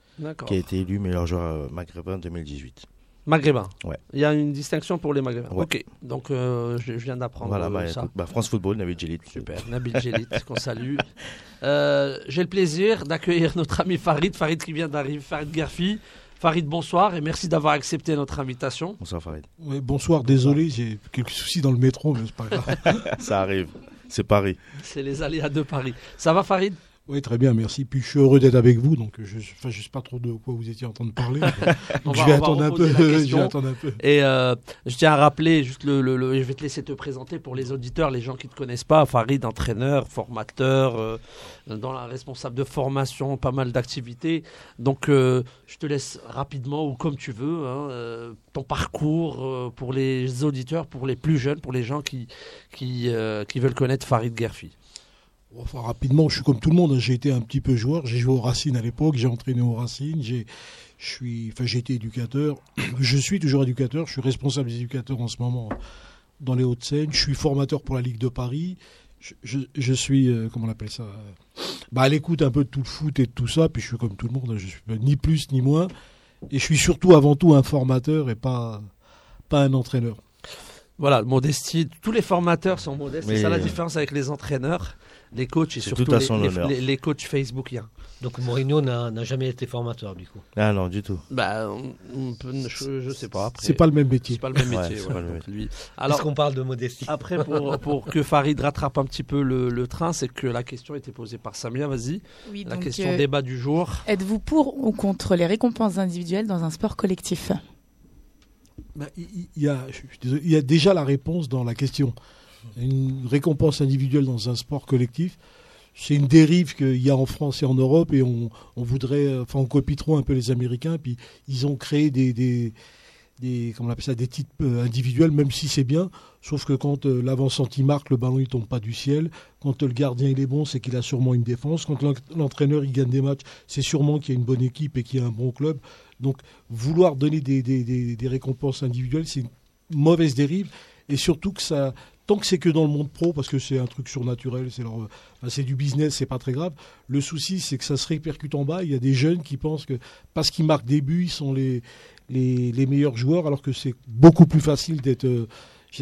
S4: qui a été élu meilleur joueur maghrébin 2018.
S2: Maghrébin.
S4: Ouais.
S2: Il y a une distinction pour les Maghrébins.
S4: Ouais.
S2: Ok. Donc, euh, je, je viens d'apprendre
S4: Voilà,
S2: euh,
S4: bah,
S2: ça.
S4: écoute, bah, France Football, Navid Djelit.
S2: Super. Nabil Djelit, qu'on salue. Euh, J'ai le plaisir d'accueillir notre ami Farid. Farid qui vient d'arriver. Farid Garfi. Farid, bonsoir et merci d'avoir accepté notre invitation.
S4: Bonsoir Farid.
S6: Ouais, bonsoir, désolé, j'ai quelques soucis dans le métro, mais c'est pas grave.
S4: Ça arrive, c'est Paris.
S2: C'est les aléas de Paris. Ça va, Farid?
S6: Oui, très bien, merci. Puis je suis heureux d'être avec vous, donc je ne enfin, sais pas trop de quoi vous étiez en train de parler. Je,
S2: va-
S6: vais attendre un peu,
S2: reposer la
S6: je vais
S2: question.
S6: attendre un peu.
S2: Et euh, je tiens à rappeler, juste le, le- le- je vais te laisser te présenter pour les auditeurs, les gens qui ne te connaissent pas. Farid, entraîneur, formateur, euh, dans la responsable de formation, pas mal d'activités. Donc euh, je te laisse rapidement ou comme tu veux hein, ton parcours pour les auditeurs, pour les plus jeunes, pour les gens qui qui, qui veulent connaître Farid Gerfi.
S6: Enfin, rapidement, je suis comme tout le monde. hein. J'ai été un petit peu joueur. J'ai joué au Racing à l'époque. J'ai entraîné au Racing. J'ai, je suis, enfin, j'ai été éducateur. Je suis toujours éducateur. Je suis responsable des éducateurs en ce moment dans les Hauts-de-Seine. Je suis formateur pour la Ligue de Paris. Je, je, je suis, euh, comment on appelle ça euh, bah, À l'écoute un peu de tout le foot et de tout ça. Puis je suis comme tout le monde. hein. Je suis ni plus ni moins. Et je suis surtout, avant tout, un formateur et pas, pas un entraîneur.
S2: Voilà, modestie. Tous les formateurs sont modestes. C'est ça la différence avec les entraîneurs, les coachs et surtout
S4: tout à
S2: les,
S4: son
S2: les-
S4: honneur.
S2: les- les coachs Facebookiens.
S5: Donc Mourinho n'a jamais été formateur du coup.
S4: Ah non, du tout.
S2: Bah, on- on peut- je, je sais pas.
S6: C'est pas le même métier.
S2: c'est pas le même
S4: Ouais,
S2: métier. ouais,
S4: pas le
S2: donc
S4: même
S2: lui.
S5: Alors
S2: Alors
S5: qu'on parle de modestie.
S2: après, pour, pour que Farid rattrape un petit peu le, le train, c'est que la question était posée par Samia. Vas-y,
S3: Oui,
S2: la
S3: donc,
S2: question
S3: euh,
S2: débat du jour.
S3: Êtes-vous pour ou contre les récompenses individuelles dans un sport collectif?
S6: Bah, y, a, il y a déjà la réponse dans la question. Une récompense individuelle dans un sport collectif, c'est une dérive qu'il y a en France et en Europe et on, on voudrait, euh, enfin on copie un peu les Américains, puis ils ont créé des, des, comment on appelle ça, des titres euh, individuels, même si c'est bien, sauf que quand euh, l'avant-centre il marque, le ballon il tombe pas du ciel, quand le gardien il est bon, c'est qu'il a sûrement une défense, quand l'en- l'entraîneur il gagne des matchs, c'est sûrement qu'il y a une bonne équipe et qu'il y a un bon club. Donc vouloir donner des récompenses individuelles, c'est une mauvaise dérive. Et surtout que ça, tant que c'est que dans le monde pro, parce que c'est un truc surnaturel, c'est leur, enfin, c'est du business, c'est pas très grave. Le souci, c'est que ça se répercute en bas. Il y a des jeunes qui pensent que parce qu'ils marquent des buts, ils sont les, les, les meilleurs joueurs, alors que c'est beaucoup plus facile d'être euh,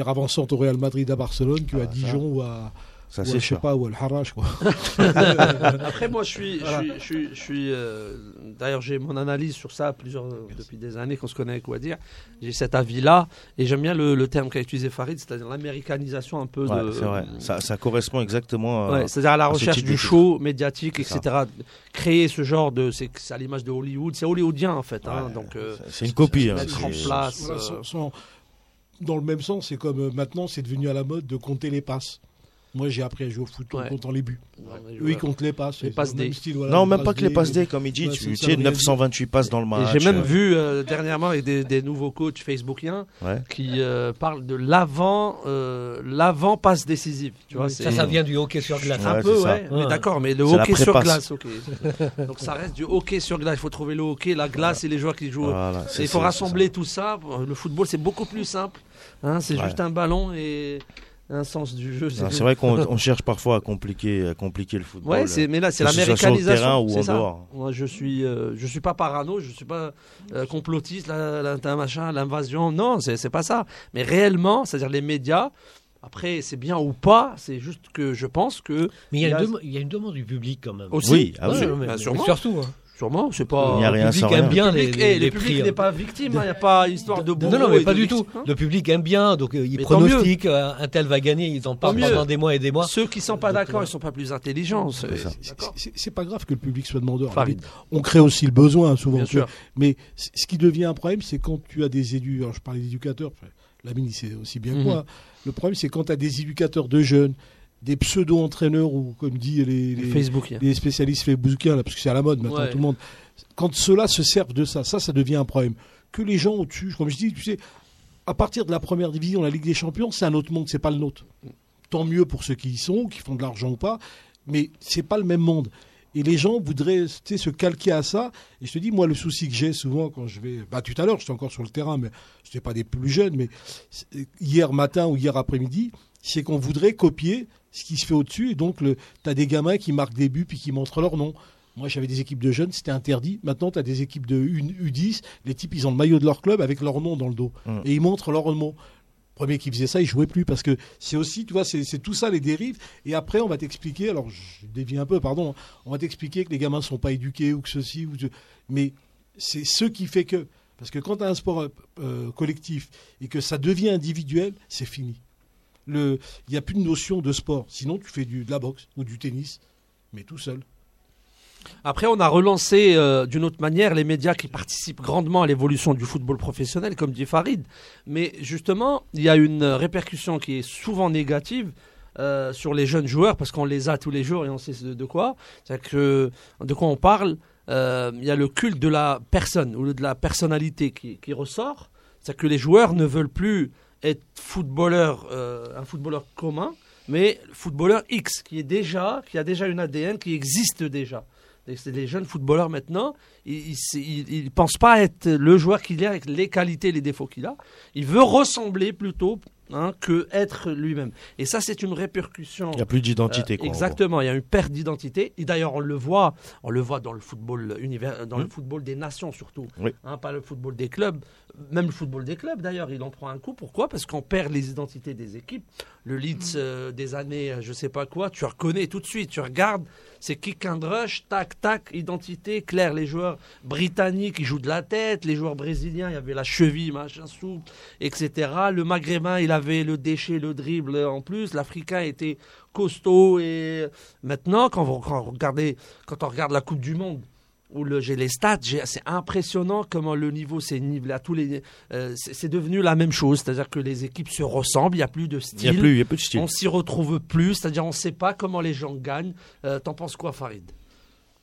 S6: avant-centre au Real Madrid à Barcelone qu'à
S4: Ah, ça.
S6: Dijon ou à,
S4: Ça, c'est
S6: je sais
S4: sûr.
S6: pas, ou à El Harrach, quoi.
S2: Après, moi, je suis, je suis, je suis, je suis, euh, d'ailleurs, j'ai mon analyse sur ça plusieurs, depuis des années qu'on se connaît avec Wadir. J'ai cet avis-là, et j'aime bien le, le terme qu'a utilisé Farid, c'est-à-dire l'américanisation un peu
S4: Ouais,
S2: de.
S4: c'est vrai. Ça, ça correspond exactement à.
S2: Ouais, c'est-à-dire à la
S4: à
S2: recherche du show médiatique,
S4: ça.
S2: etc. Créer ce genre de, c'est c'est à l'image de Hollywood, c'est hollywoodien en fait. hein, donc euh,
S4: c'est une copie. hein,
S2: mettre en place.
S6: Voilà,
S2: euh,
S6: dans le même sens, c'est comme euh, maintenant, c'est devenu à la mode de compter les passes. Moi, j'ai appris à jouer au foot en
S2: Ouais.
S6: comptant les buts.
S2: mais
S6: Eux, ils comptent les passes.
S2: Les passes
S6: le même
S2: D.
S6: style, voilà,
S4: Non,
S6: les
S4: même pas que les passes D, comme il dit.
S6: Ouais,
S4: tu sais,
S6: veut rien
S4: 928 passes dans le match.
S2: j'ai même
S4: euh,
S2: vu euh, dernièrement avec des, des nouveaux coachs facebookiens
S4: ouais.
S2: qui euh, parlent de l'avant, euh, l'avant passe décisive. Tu vois,
S5: ça, ça vient du hockey sur glace.
S2: Un peu, ouais. Mais
S5: Ouais.
S2: d'accord, mais le hockey sur glace. Donc ça reste du hockey sur glace. Il faut trouver le hockey, la glace et les joueurs qui jouent.
S4: Voilà,
S2: il faut rassembler tout ça. Le football, c'est beaucoup plus simple. Hein, c'est juste un ballon et un sens du jeu.
S4: c'est C'est vrai qu'on on cherche parfois à compliquer, à compliquer le football.
S2: Ouais, c'est mais là c'est l'américanisation.
S4: terrain ou
S2: c'est
S4: en
S2: ça.
S4: dehors.
S2: Moi, je suis, euh, je suis pas parano, je suis pas euh, complotiste, t'as un machin, l'invasion. Non, c'est c'est pas ça. Mais réellement, c'est-à-dire les médias. Après, c'est bien ou pas. C'est juste que je pense que
S5: Mais il y, a
S2: Il y
S5: une
S2: a-
S5: dem- il y a une demande du public quand même.
S2: aussi.
S4: Oui, ah oui.
S5: Ouais,
S2: Bah,
S5: mais- mais
S2: sûrement.
S5: Surtout. hein.
S2: Sûrement, c'est pas.
S4: Il n'y a rien
S5: le public aime
S4: rien.
S5: bien
S2: Le
S5: les,
S2: public,
S5: les,
S2: eh,
S5: les
S2: le public n'est pas victime, il n'y a pas histoire de
S5: Non,
S2: bourreau
S5: non, mais pas
S2: de
S5: du tout.
S2: victime, hein.
S5: Le public aime bien, donc euh, il
S2: Mais
S5: pronostique, euh, un tel va gagner, ils en parlent pendant des mois et des mois.
S2: Ceux qui sont pas d'accord, ils sont pas plus intelligents. c'est-
S4: C'est.
S6: C'est- c'est- C'est pas grave que le public soit demandeur.
S2: Farid,
S6: On crée aussi le besoin souvent. Mais ce qui devient un problème, c'est quand tu as des éducateurs. Alors, je parlais d'éducateurs, Lamine, il sait aussi bien que
S2: Mhm.
S6: moi. Le problème, c'est quand tu as des éducateurs de jeunes, des pseudo-entraîneurs ou, comme dit les, les,
S2: Facebook.
S6: les spécialistes facebookiens, là, parce que c'est à la mode maintenant,
S2: Ouais.
S6: tout le monde. Quand ceux-là se servent de ça, ça, ça devient un problème. Que les gens au-dessus, comme je dis, tu sais, à partir de la première division, la Ligue des Champions, c'est un autre monde, c'est pas le nôtre. Tant mieux pour ceux qui y sont, qui font de l'argent ou pas, mais c'est pas le même monde. Et les gens voudraient tu sais, se calquer à ça. Et je te dis, moi, le souci que j'ai souvent quand je vais. Bah, tout à l'heure, j'étais encore sur le terrain, mais je n'étais pas des plus jeunes, mais hier matin ou hier après-midi, c'est qu'on voudrait copier ce qui se fait au-dessus. Et donc, tu as des gamins qui marquent des buts puis qui montrent leur nom. Moi, j'avais des équipes de jeunes, c'était interdit. Maintenant, tu as des équipes de U- U10. Les types, ils ont le maillot de leur club avec leur nom dans le dos.
S4: Mm.
S6: Et ils montrent leur nom. Premier qui faisait ça, il jouait plus parce que c'est aussi, tu vois, c'est tout ça les dérives. Et après, on va t'expliquer. Alors, je dévie un peu, pardon. hein, On va t'expliquer que les gamins sont pas éduqués ou que ceci ou ce- mais c'est ce qui fait que parce que quand tu as un sport euh, collectif et que ça devient individuel, c'est fini. Il n'y a plus de notion de sport. Sinon, tu fais du, de la boxe ou du tennis, mais tout seul.
S2: Après, on a relancé euh, d'une autre manière les médias qui participent grandement à l'évolution du football professionnel, comme dit Farid. Mais justement, il y a une répercussion qui est souvent négative. euh, sur les jeunes joueurs parce qu'on les a tous les jours et on sait de, de quoi. Que de quoi on parle. euh, Il y a le culte de la personne ou de la personnalité qui, qui ressort. C'est que les joueurs ne veulent plus être footballeur, euh, un footballeur commun, mais footballeur X qui est déjà, qui a déjà une ADN qui existe déjà. C'est des jeunes footballeurs maintenant. Ils ne pensent pas être le joueur qu'il est avec les qualités, les défauts qu'il a. Il veut ressembler plutôt hein, que être lui-même. Et ça, c'est une répercussion.
S4: Il n'y a plus d'identité.
S2: Euh, exactement, il y a une perte d'identité. Et d'ailleurs, on le voit, on le voit dans le football univers, dans le
S4: Mm.
S2: football des nations surtout,
S4: Oui.
S2: Hein, pas le football des clubs. Même le football des clubs, d'ailleurs, il en prend un coup. Pourquoi? Parce qu'on perd les identités des équipes. Le Leeds euh, des années, euh, je sais pas quoi, tu reconnais tout de suite. Tu regardes, c'est kick and rush, tac, tac, identité claire. Les joueurs britanniques, ils jouent de la tête. Les joueurs brésiliens, il y avait la cheville, machin souple, etc. Le maghrébin, il avait le déchet, le dribble en plus. L'africain était costaud. Et maintenant, quand, vous, quand, vous regardez, quand on regarde la Coupe du Monde, où le- j'ai les stats, j'ai- c'est impressionnant comment le niveau s'est nivelé à tous les. euh, c'est c'est devenu la même chose, c'est-à-dire que les équipes se ressemblent, il n'y a plus de
S4: Il
S2: style.
S4: n'y a, plus- il y a plus de style.
S2: On s'y retrouve plus, c'est-à-dire on ne sait pas comment les gens gagnent. Euh, T'en penses quoi, Farid?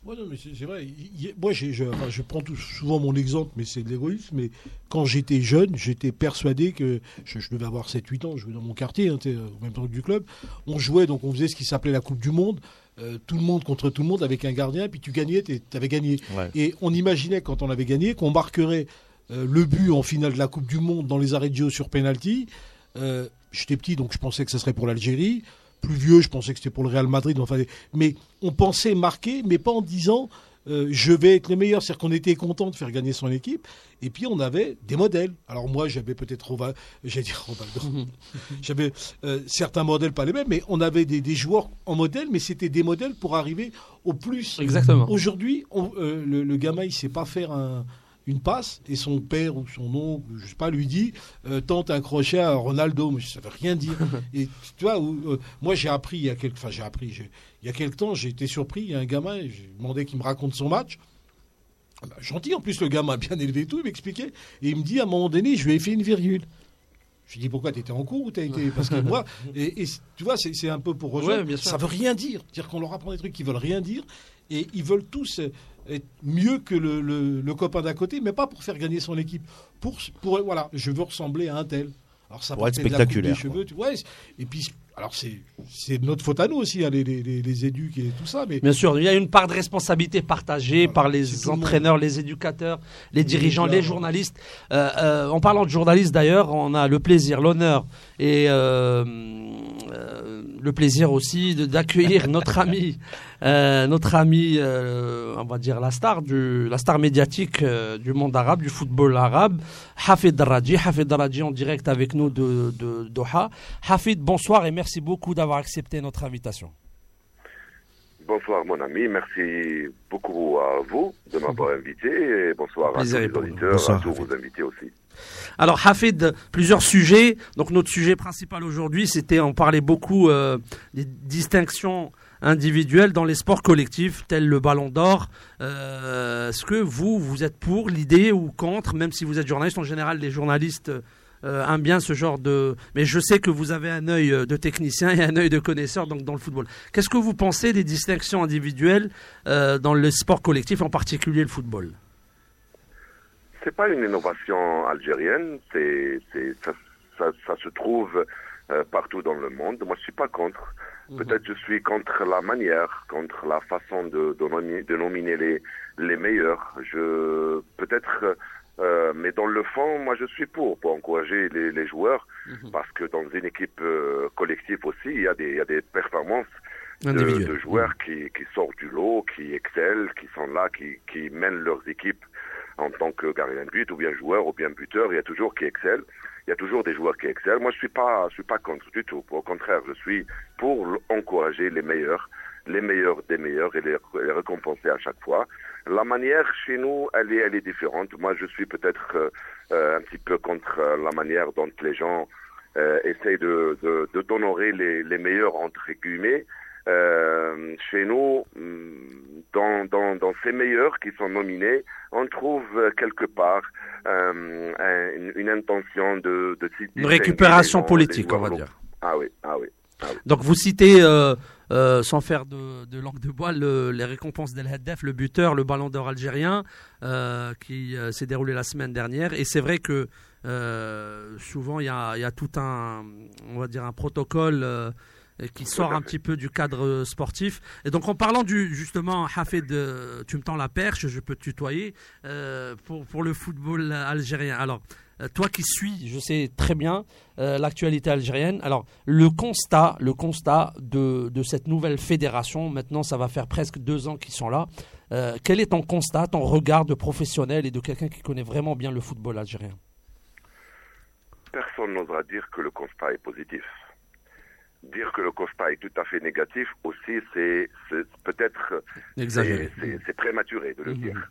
S6: Ouais, non, mais c'est c'est vrai. Il Moi, j'ai- je, enfin, je prends tout- souvent mon exemple, mais c'est de l'égoïsme. Mais quand j'étais jeune, j'étais persuadé que je, je devais avoir 7-8 ans. Je jouais dans mon quartier, hein, au même temps que du club. On jouait, donc on faisait ce qui s'appelait la Coupe du Monde. Euh, tout le monde contre tout le monde avec un gardien, puis tu gagnais, tu avais gagné.
S4: Ouais.
S6: Et on imaginait, quand on avait gagné, qu'on marquerait euh, le but en finale de la Coupe du Monde dans les arrêts de jeu sur penalty. Euh, J'étais petit, donc je pensais que ça serait pour l'Algérie. Plus vieux, je pensais que c'était pour le Real Madrid. Enfin, mais on pensait marquer, mais pas en disant euh, je vais être le meilleur. C'est-à-dire qu'on était content de faire gagner son équipe. Et puis on avait des modèles. Alors moi, j'avais peut-être Rova, j'allais dire Rovaldo. j'avais euh, certains modèles, pas les mêmes, mais on avait des, des joueurs en modèle, mais c'était des modèles pour arriver au plus.
S2: Exactement.
S6: Aujourd'hui, euh, le, le gamin, il sait pas faire un- une passe et son père ou son oncle, je sais pas, lui dit euh, tente un crochet à Ronaldo, mais ça veut rien dire. et tu vois, euh, moi j'ai appris il y a quelque, enfin j'ai appris, j'ai- il y a quelque temps, j'ai été surpris, il y a un gamin, j'ai demandé qu'il me raconte son match. Ah bah, gentil, en plus le gamin bien élevé et tout, il m'expliquait. Et il me dit à un moment donné, je lui ai fait une virgule. Je lui dis pourquoi tu étais en cours ou t'as été? Parce que moi et, et tu vois c'est un peu pour rejoindre.
S2: Ouais,
S6: ça veut rien dire. Dire qu'on leur apprend des trucs qui veulent rien dire. Et ils veulent tous être mieux que le, le- le copain d'à côté mais pas pour faire gagner son équipe. Pour pour voilà je veux ressembler à un tel. Alors ça
S4: Pour
S6: peut
S4: être
S6: de la coupe des
S4: spectaculaire,
S6: cheveux tu vois et puis alors c'est notre faute à nous aussi hein, les, les, les, les éduques et tout ça mais
S2: Bien sûr, il y a une part de responsabilité partagée
S6: Voilà,
S2: par les
S6: le
S2: entraîneurs, les éducateurs, les dirigeants, les journalistes. Euh, euh, en parlant de journalistes, d'ailleurs, on a le plaisir, l'honneur et euh, euh, le plaisir aussi d'accueillir notre ami, euh, notre ami, on va dire la star du, la star médiatique du monde arabe, du football arabe, Hafid Raji. Hafid Raji en direct avec nous de, de Doha. Hafid, bonsoir et merci beaucoup d'avoir accepté notre invitation.
S7: Bonsoir mon ami, merci beaucoup à vous de m'avoir invité et bonsoir à tous les auditeurs,
S4: Bonsoir,
S7: à tous vos invités aussi.
S2: Alors Hafid, plusieurs sujets. Donc notre sujet principal aujourd'hui, c'était on parlait beaucoup euh, des distinctions individuelles dans les sports collectifs, tels le Ballon d'Or. Euh, Est-ce que vous, vous êtes pour l'idée ou contre, même si vous êtes journaliste En général, les journalistes euh, aiment bien ce genre de. Mais je sais que vous avez un œil euh, de technicien et un œil de connaisseur donc dans le football. Qu'est-ce que vous pensez des distinctions individuelles euh, dans le sport collectif, en particulier le football?
S7: C'est pas une innovation algérienne, c'est, c'est, ça, ça, ça se trouve euh, partout dans le monde. Moi, je suis pas contre. Peut-être je suis contre la manière, contre la façon de, de, nominer, de nominer les, les meilleurs. Je peut-être, euh, mais dans le fond, moi, je suis pour pour encourager les, les joueurs parce que dans une équipe euh, collective aussi, il y a des, il y a des performances de, joueurs qui, qui sortent du lot, qui excellent, qui sont là, qui, qui mènent leurs équipes en tant que gardien de but ou bien joueur ou bien buteur. Il y a toujours qui excellent. Il y a toujours des joueurs qui excellent. Moi, je suis pas, je suis pas contre du tout. Au contraire, je suis pour encourager les meilleurs, les meilleurs des meilleurs et les, les récompenser à chaque fois. La manière chez nous, elle est, elle est différente. Moi, je suis peut-être euh, euh, un petit peu contre euh, la manière dont les gens euh, essayent de, de, de d'honorer les, les meilleurs entre guillemets. Euh, chez nous, hum, dans, dans, dans ces meilleurs qui sont nominés, on trouve euh, quelque part euh, un- une, une intention de, de
S2: Une récupération politique, on va dire.
S7: Ah oui, ah oui.
S2: Donc vous citez, euh, euh, sans faire de, de langue de bois, le- les récompenses d'El Haddaf, le buteur, le ballon d'or algérien, euh, qui s'est déroulé la semaine dernière. Et c'est vrai que souvent il y a, il y a tout un, on va dire un protocole. qui sort un petit peu du cadre sportif. Et donc en parlant du justement Hafid, tu me tends la perche, je peux te tutoyer euh, pour pour le football algérien. Alors toi qui suis, je sais très bien euh, l'actualité algérienne. Alors le constat, le constat de, de cette nouvelle fédération. Maintenant, ça va faire presque deux ans qu'ils sont là. Euh, quel est ton constat, ton regard de professionnel et de quelqu'un qui connaît vraiment bien le football algérien?
S7: Personne n'osera dire que le constat est positif. Dire que le constat est tout à fait négatif aussi, c'est peut-être
S2: Exagéré.
S7: c'est- prématuré de le
S2: Mhm.
S7: dire.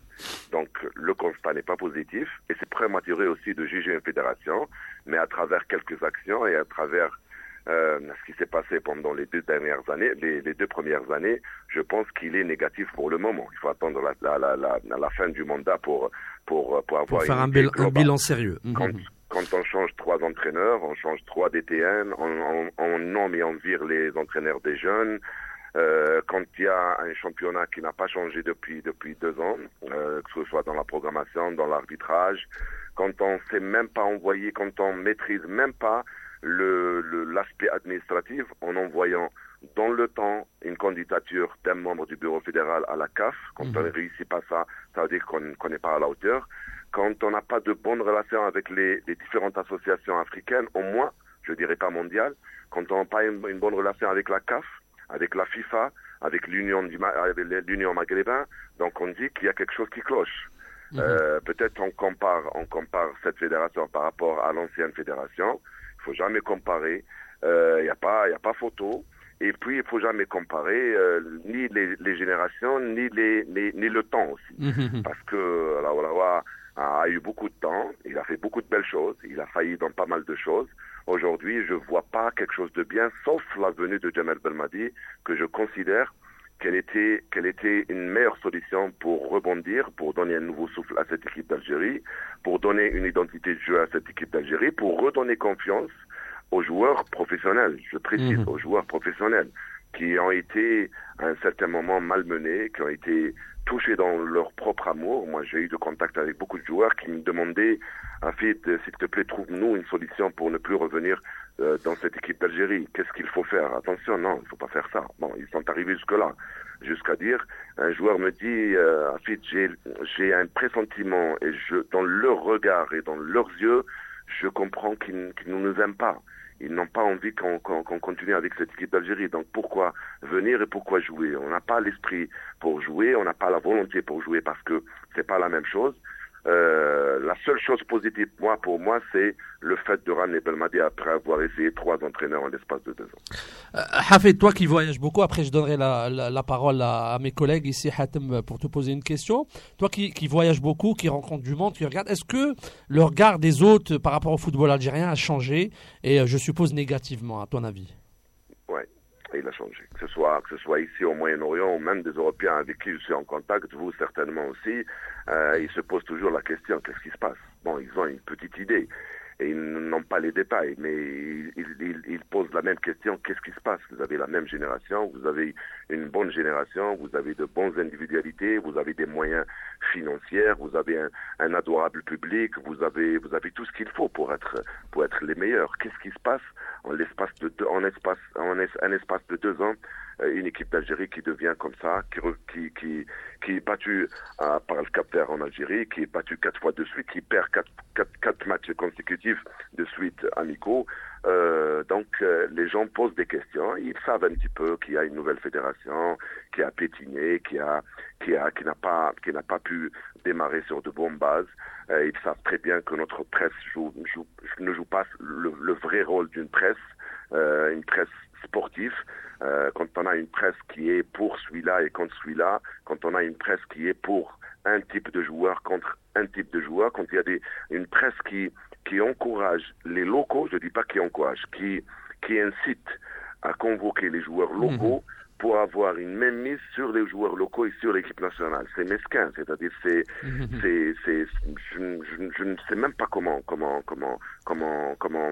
S7: Donc le constat n'est pas positif et c'est prématuré aussi de juger une fédération, mais à travers quelques actions et à travers euh, ce qui s'est passé pendant les deux dernières années, les, les deux premières années, je pense qu'il est négatif pour le moment. Il faut attendre la, la, la, la, fin du mandat pour pour pour avoir
S2: Pour faire un, bilan sérieux. Mhm.
S7: quand, quand on change trois entraîneurs, on change trois DTN, on, on, on nomme et on vire les entraîneurs des jeunes. Euh, quand il y a un championnat qui n'a pas changé depuis depuis deux ans, euh, que ce soit dans la programmation, dans l'arbitrage, quand on sait même pas envoyer, quand on maîtrise même pas le le- l'aspect administratif en envoyant dans le temps une candidature d'un membre du bureau fédéral à la CAF. Quand on ne réussit pas ça, ça veut dire qu'on qu'on n'est pas à la hauteur. Quand on n'a pas de bonnes relations avec les, les différentes associations africaines, au moins, je dirais pas mondiales, quand on n'a pas une, une bonne relation avec la CAF, avec la FIFA, avec l'Union l'Union maghrébin, donc on dit qu'il y a quelque chose qui cloche. Euh, Peut-être on compare, on compare cette fédération par rapport à l'ancienne fédération. Il faut jamais comparer. Il n'y a pas, il a pas photo. Et puis il faut jamais comparer euh, ni les, les générations ni les, ni le temps aussi
S2: Mhm.
S7: parce que la Walawa a eu beaucoup de temps, il a fait beaucoup de belles choses, il a failli dans pas mal de choses. Aujourd'hui, je vois pas quelque chose de bien, sauf la venue de Jamal Belmadi, que je considère qu'elle était, qu'elle était une meilleure solution pour rebondir, pour donner un nouveau souffle à cette équipe d'Algérie, pour donner une identité de jeu à cette équipe d'Algérie, pour redonner confiance aux joueurs professionnels, je précise,
S2: Mhm.
S7: aux joueurs professionnels, qui ont été à un certain moment malmenés, qui ont été touchés dans leur propre amour. Moi, j'ai eu de contact avec beaucoup de joueurs qui me demandaient, Afid, euh, s'il te plaît, trouve-nous une solution pour ne plus revenir euh, dans cette équipe d'Algérie. Qu'est-ce qu'il faut faire? Attention, non, il faut pas faire ça. Bon, ils sont arrivés jusque-là, jusqu'à dire, un joueur me dit, euh, Afid, j'ai, un pressentiment et je, dans leur regard et dans leurs yeux, je comprends qu'ils, qu'ils ne nous aiment pas. Ils n'ont pas envie qu'on, continue avec cette équipe d'Algérie. Donc pourquoi venir et pourquoi jouer? On n'a pas l'esprit pour jouer, on n'a pas la volonté pour jouer parce que c'est pas la même chose. Euh, la seule chose positive, moi, pour moi, c'est le fait de ramener Belmadi après avoir essayé trois entraîneurs en l'espace de deux ans.
S2: Euh, Hafid, toi qui voyages beaucoup, après je donnerai la, la, parole à, mes collègues ici, Hatem, pour te poser une question. Toi qui, qui voyages beaucoup, qui rencontres du monde, qui regarde, est-ce que le regard des autres par rapport au football algérien a changé? Et euh, je suppose négativement, à ton avis
S7: il a changé. Que ce soit que ce soit ici au Moyen-Orient ou même des Européens avec qui je suis en contact, vous certainement aussi, euh, ils se posent toujours la question qu'est-ce qui se passe? Bon, ils ont une petite idée et ils n'ont pas les détails, mais ils, ils, ils- posent la même question qu'est-ce qui se passe? Vous avez la même génération, vous avez une bonne génération, vous avez de bonnes individualités, vous avez des moyens financiers, vous avez un, un adorable public, vous avez vous avez tout ce qu'il faut pour être pour être les meilleurs. Qu'est-ce qui se passe en l'espace de deux, en espace en es- un espace de deux ans euh, une équipe d'Algérie qui devient comme ça, qui qui qui, qui est battue euh, par le Cap en Algérie, qui est battue quatre fois de suite, qui perd quatre, quatre, quatre matchs consécutifs de suite amicaux. Euh, donc euh, les gens posent des questions. Ils savent un petit peu qu'il y a une nouvelle fédération qui a pétiné, qui a qui a qui n'a pas qui n'a pas pu démarrer sur de bonnes bases. Euh, ils savent très bien que notre presse joue, joue- ne joue pas le, le vrai rôle d'une presse, euh, une presse sportive. Euh, quand on a une presse qui est pour celui-là et contre celui-là, quand on a une presse qui est pour un type de joueur contre un type de joueur, quand il y a des, une presse qui, qui encourage les locaux, je dis pas qui encourage, qui, qui incite à convoquer les joueurs locaux pour avoir une même mise sur les joueurs locaux et sur l'équipe nationale. C'est mesquin, c'est-à-dire c'est, c'est, c'est, je, je, je, ne sais même pas comment, comment, comment, comment, comment,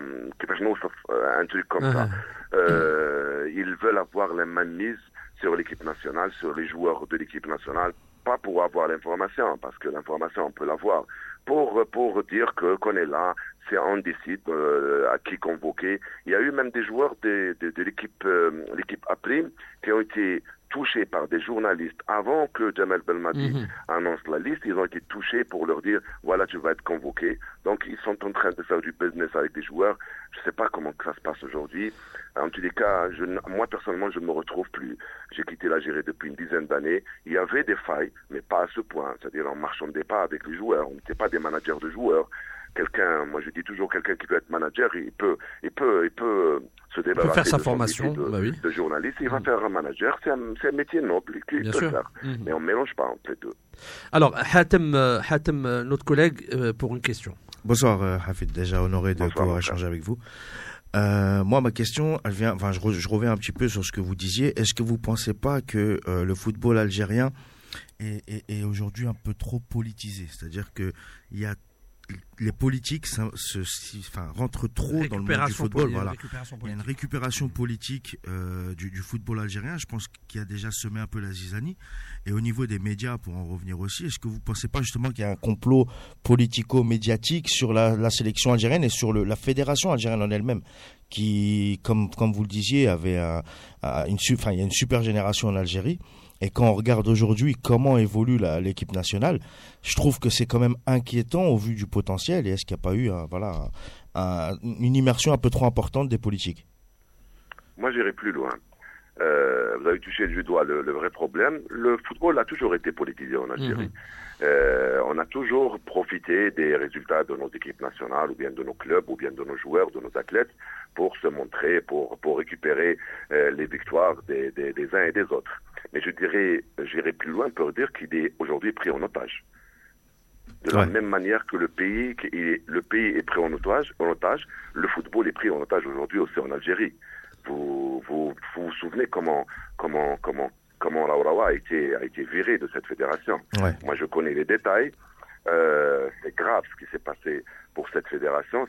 S7: un truc comme ça. Euh, ils veulent avoir la même mise sur l'équipe nationale, sur les joueurs de l'équipe nationale, pas pour avoir l'information, parce que l'information on peut l'avoir, pour pour dire que qu'on est là, c'est on décide euh, à qui convoquer. Il y a eu même des joueurs de, de, de l'équipe euh, l'équipe après qui ont été touchés par des journalistes avant que Jamal Belmadi
S2: Mhm.
S7: annonce la liste. Ils ont été touchés pour leur dire voilà tu vas être convoqué. Donc ils sont en train de faire du business avec des joueurs. Je sais pas comment que ça se passe aujourd'hui. En tous les cas, je, moi personnellement je ne me retrouve plus. J'ai quitté l'Algérie depuis une dizaine d'années. Il y avait des failles, mais pas à ce point. C'est-à-dire on marchandait pas avec les joueurs. On n'était pas des managers de joueurs quelqu'un, moi je dis toujours quelqu'un qui veut être manager, il peut, il peut, il peut se débarrasser
S2: faire sa
S7: de
S2: formation,
S7: de,
S2: bah oui.
S7: de journaliste, il va faire un manager, c'est un, c'est un métier noble qu'il
S2: Bien
S7: peut
S2: sûr.
S7: faire.
S2: Mhm.
S7: Mais on mélange pas entre les deux.
S2: Alors, Hatem, euh, Hatem, euh, notre collègue, euh, pour une question.
S4: Bonsoir Hafid, déjà honoré de
S7: Bonsoir,
S4: pouvoir échanger avec vous. Euh, moi, ma question, elle vient, enfin, je, re- je reviens un petit peu sur ce que vous disiez. Est-ce que vous pensez pas que euh, le football algérien est, est- est aujourd'hui un peu trop politisé? C'est-à-dire que il y a les politiques ça- se, si- enfin, rentrent trop dans le monde du football. Voilà. Il y a une récupération politique euh, du, du football algérien. Je pense qu'il y a déjà semé un peu la zizanie. Et au niveau des médias, pour en revenir aussi, est-ce que vous ne pensez pas justement qu'il y a un complot politico-médiatique sur la, la sélection algérienne et sur le, la fédération algérienne en elle-même, qui, comme, comme vous le disiez, avait un- un- une, su- enfin, il y a une super génération en Algérie. Et quand on regarde aujourd'hui comment évolue la- l'équipe nationale, je trouve que c'est quand même inquiétant au vu du potentiel. Et est-ce qu'il n'y a pas eu un- voilà, un- un- une immersion un peu trop importante des politiques?
S7: Moi, j'irai plus loin. Euh, vous avez touché du doigt le, le vrai problème. Le football a toujours été politisé en Algérie. Euh, on a toujours profité des résultats de nos équipes nationales, ou bien de nos clubs, ou bien de nos joueurs, de nos athlètes, pour se montrer, pour, pour récupérer euh, les victoires des, des, des uns et des autres. Mais je dirais, j'irai plus loin pour dire qu'il est aujourd'hui pris en otage. De la
S4: Ouais.
S7: même manière que le pays, qui est, le pays est pris en otage, en otage, le football est pris en otage aujourd'hui aussi en Algérie. Vous vous, vous vous souvenez comment comment comment comment Laurawa a été a été viré de cette fédération.
S4: Ouais.
S7: Moi, je connais les détails. Euh, c'est grave ce qui s'est passé pour cette fédération.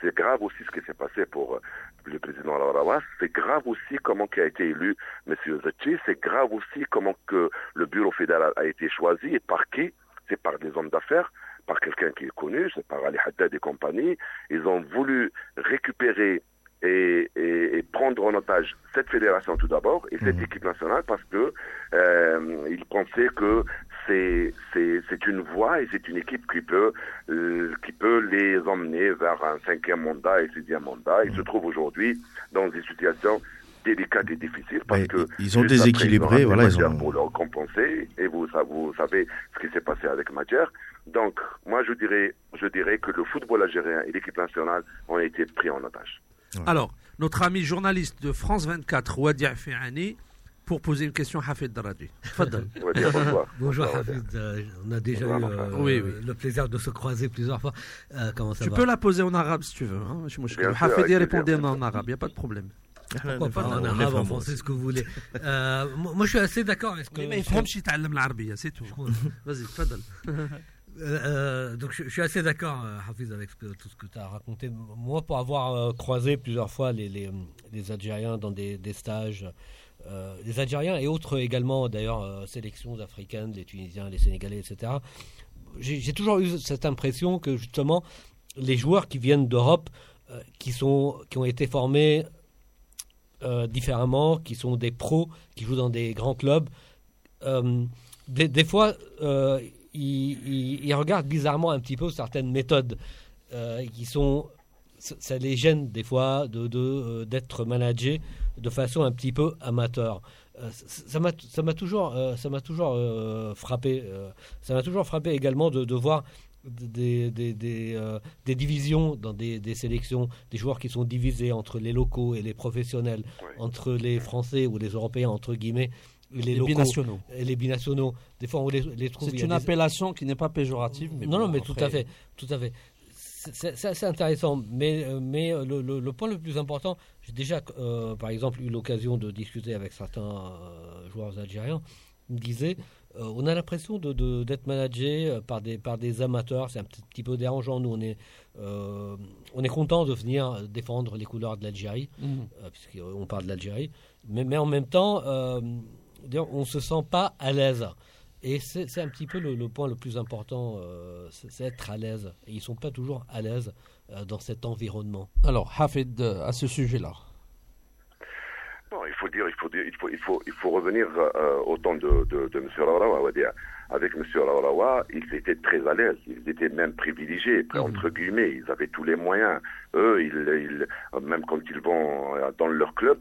S7: C'est grave aussi ce qui s'est passé pour euh, le président Laurawa. C'est grave aussi comment qui a été élu Monsieur Zetchi. C'est grave aussi comment que le bureau fédéral a été choisi et par qui C'est par des hommes d'affaires, par quelqu'un qui est connu, c'est par Ali Haddad et compagnie. Ils ont voulu récupérer et, et- et prendre en otage cette fédération tout d'abord et cette
S4: Mhm.
S7: équipe nationale parce que euh, ils pensaient que c'est c'est c'est une voie et c'est une équipe qui peut euh, qui peut les emmener vers un cinquième mandat et sixième mandat. Ils se trouvent aujourd'hui dans des situations délicates et difficiles parce
S4: Mais
S7: que
S4: ils ont
S7: après,
S4: déséquilibré,
S7: ils ont
S4: voilà, ils ont-
S7: pour leur compenser et vous sa- vous savez ce qui s'est passé avec Madjer. Donc moi je dirais je dirais que le football algérien et l'équipe nationale ont été pris en otage.
S2: Alors, notre ami journaliste de France 24, Wadia Fiani, pour poser une question à Hafid Daradi.
S5: bonjour.
S7: bonjour
S5: Hafid, euh, on a déjà eu euh, le plaisir de se croiser plusieurs fois. Euh,
S2: tu peux la poser en arabe si tu veux. Hein Hafid y répondait en arabe, il n'y a pas de problème.
S5: Pourquoi pas
S2: ah,
S5: en arabe, en français, ce que vous voulez. Moi, je suis assez d'accord.
S2: Mais il faut que je parle l'arabe, c'est tout. Vas-y, fadal.
S5: Euh, euh, donc je, suis assez d'accord, euh, Hafiz, avec tout ce que tu as raconté. Moi, pour avoir croisé plusieurs fois les, Algériens dans des, stages, les Algériens et autres également, d'ailleurs, sélections africaines, les Tunisiens, les Sénégalais, etc., j'ai toujours eu cette impression que justement, les joueurs qui viennent d'Europe, qui, qui ont été formés différemment, qui sont des pros, qui jouent dans des grands clubs, des, des fois, ils, ils- ils regardent bizarrement un petit peu certaines méthodes euh, qui sont. Ça les gêne des fois de de, euh, d'être managés de façon un petit peu amateur. Euh, ça m'a ça m'a toujours euh, ça m'a toujours euh, frappé. ça m'a toujours frappé également de, de voir des, des, des, euh, des divisions dans des, des sélections, des joueurs qui sont divisés entre les locaux et les professionnels, entre les Français ou les Européens entre guillemets, et les,
S2: Les
S5: locaux
S2: binationaux.
S5: les binationaux. Des fois, on les, les trouve.
S2: C'est une
S5: des-
S2: appellation qui n'est pas péjorative. Mais
S5: non,
S2: bon,
S5: non, mais tout à fait, tout à fait. c'est intéressant, mais, euh, mais euh, le, le, point le plus important, j'ai déjà, euh, par exemple, eu l'occasion de discuter avec certains joueurs algériens, ils me disaient, on a l'impression d'être de, managé par des, par des amateurs, c'est un petit, peu dérangeant, nous on est, on est content de venir défendre les couleurs de l'Algérie, mmh. puisqu'on parle de l'Algérie, mais, mais en même temps, on ne se sent pas à l'aise. Et c'est un petit peu le, point le plus important, euh, c'est être à l'aise. Et ils ne sont pas toujours à l'aise euh, dans cet environnement.
S2: Alors, Hafid, euh, à ce sujet-là
S7: Non, il faut dire, il faut, dire, il faut, il faut, il faut revenir au temps de, de, de M. Raourawa. Avec M. Raourawa, ils étaient très à l'aise, ils étaient même privilégiés, mhm. entre guillemets, ils avaient tous les moyens. Eux, ils, ils, même quand ils vont dans leur club,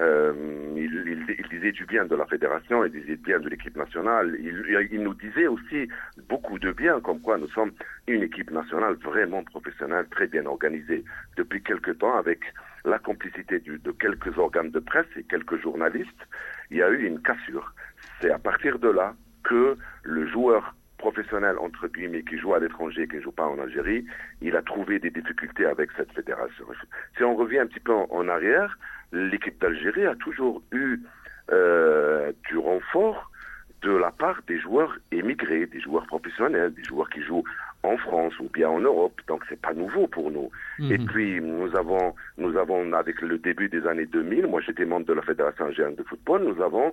S7: euh, il, disait du bien de la fédération, il disait bien de l'équipe nationale. Il, nous disait aussi beaucoup de bien, comme quoi nous sommes une équipe nationale vraiment professionnelle, très bien organisée. Depuis quelque temps, avec la complicité du, de quelques organes de presse et quelques journalistes, il y a eu une cassure. C'est à partir de là que le joueur professionnel, entre guillemets, qui joue à l'étranger, qui ne joue pas en Algérie, il a trouvé des difficultés avec cette fédération. Si on revient un petit peu en arrière, l'équipe d'Algérie a toujours eu euh, du renfort de la part des joueurs émigrés, des joueurs professionnels, des joueurs qui jouent en France ou bien en Europe. Donc c'est pas nouveau pour nous. Et mhm. puis nous avons, nous avons avec le début des années 2000, moi j'étais membre de la fédération algérienne de football, nous avons,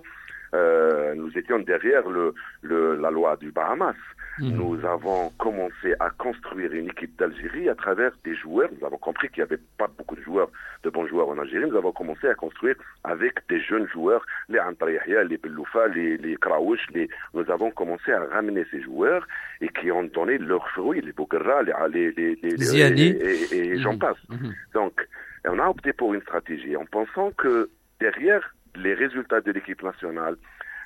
S7: euh, nous étions derrière le, le, la loi du Bahamas. Mhm. Nous avons commencé à construire une équipe d'Algérie à travers des joueurs. Nous avons compris qu'il n'y avait pas beaucoup de joueurs, de bons joueurs en Algérie. Nous avons commencé à construire avec des jeunes joueurs, les Antarihia, les Beloufa, les, les Kraouch. Les... Nous avons commencé à ramener ces joueurs et qui ont donné leurs fruits, les Bouguerra, les, les, les, et, et, j'en mhm. passe. Mhm. Donc, on a opté pour une stratégie en pensant que derrière les résultats de l'équipe nationale,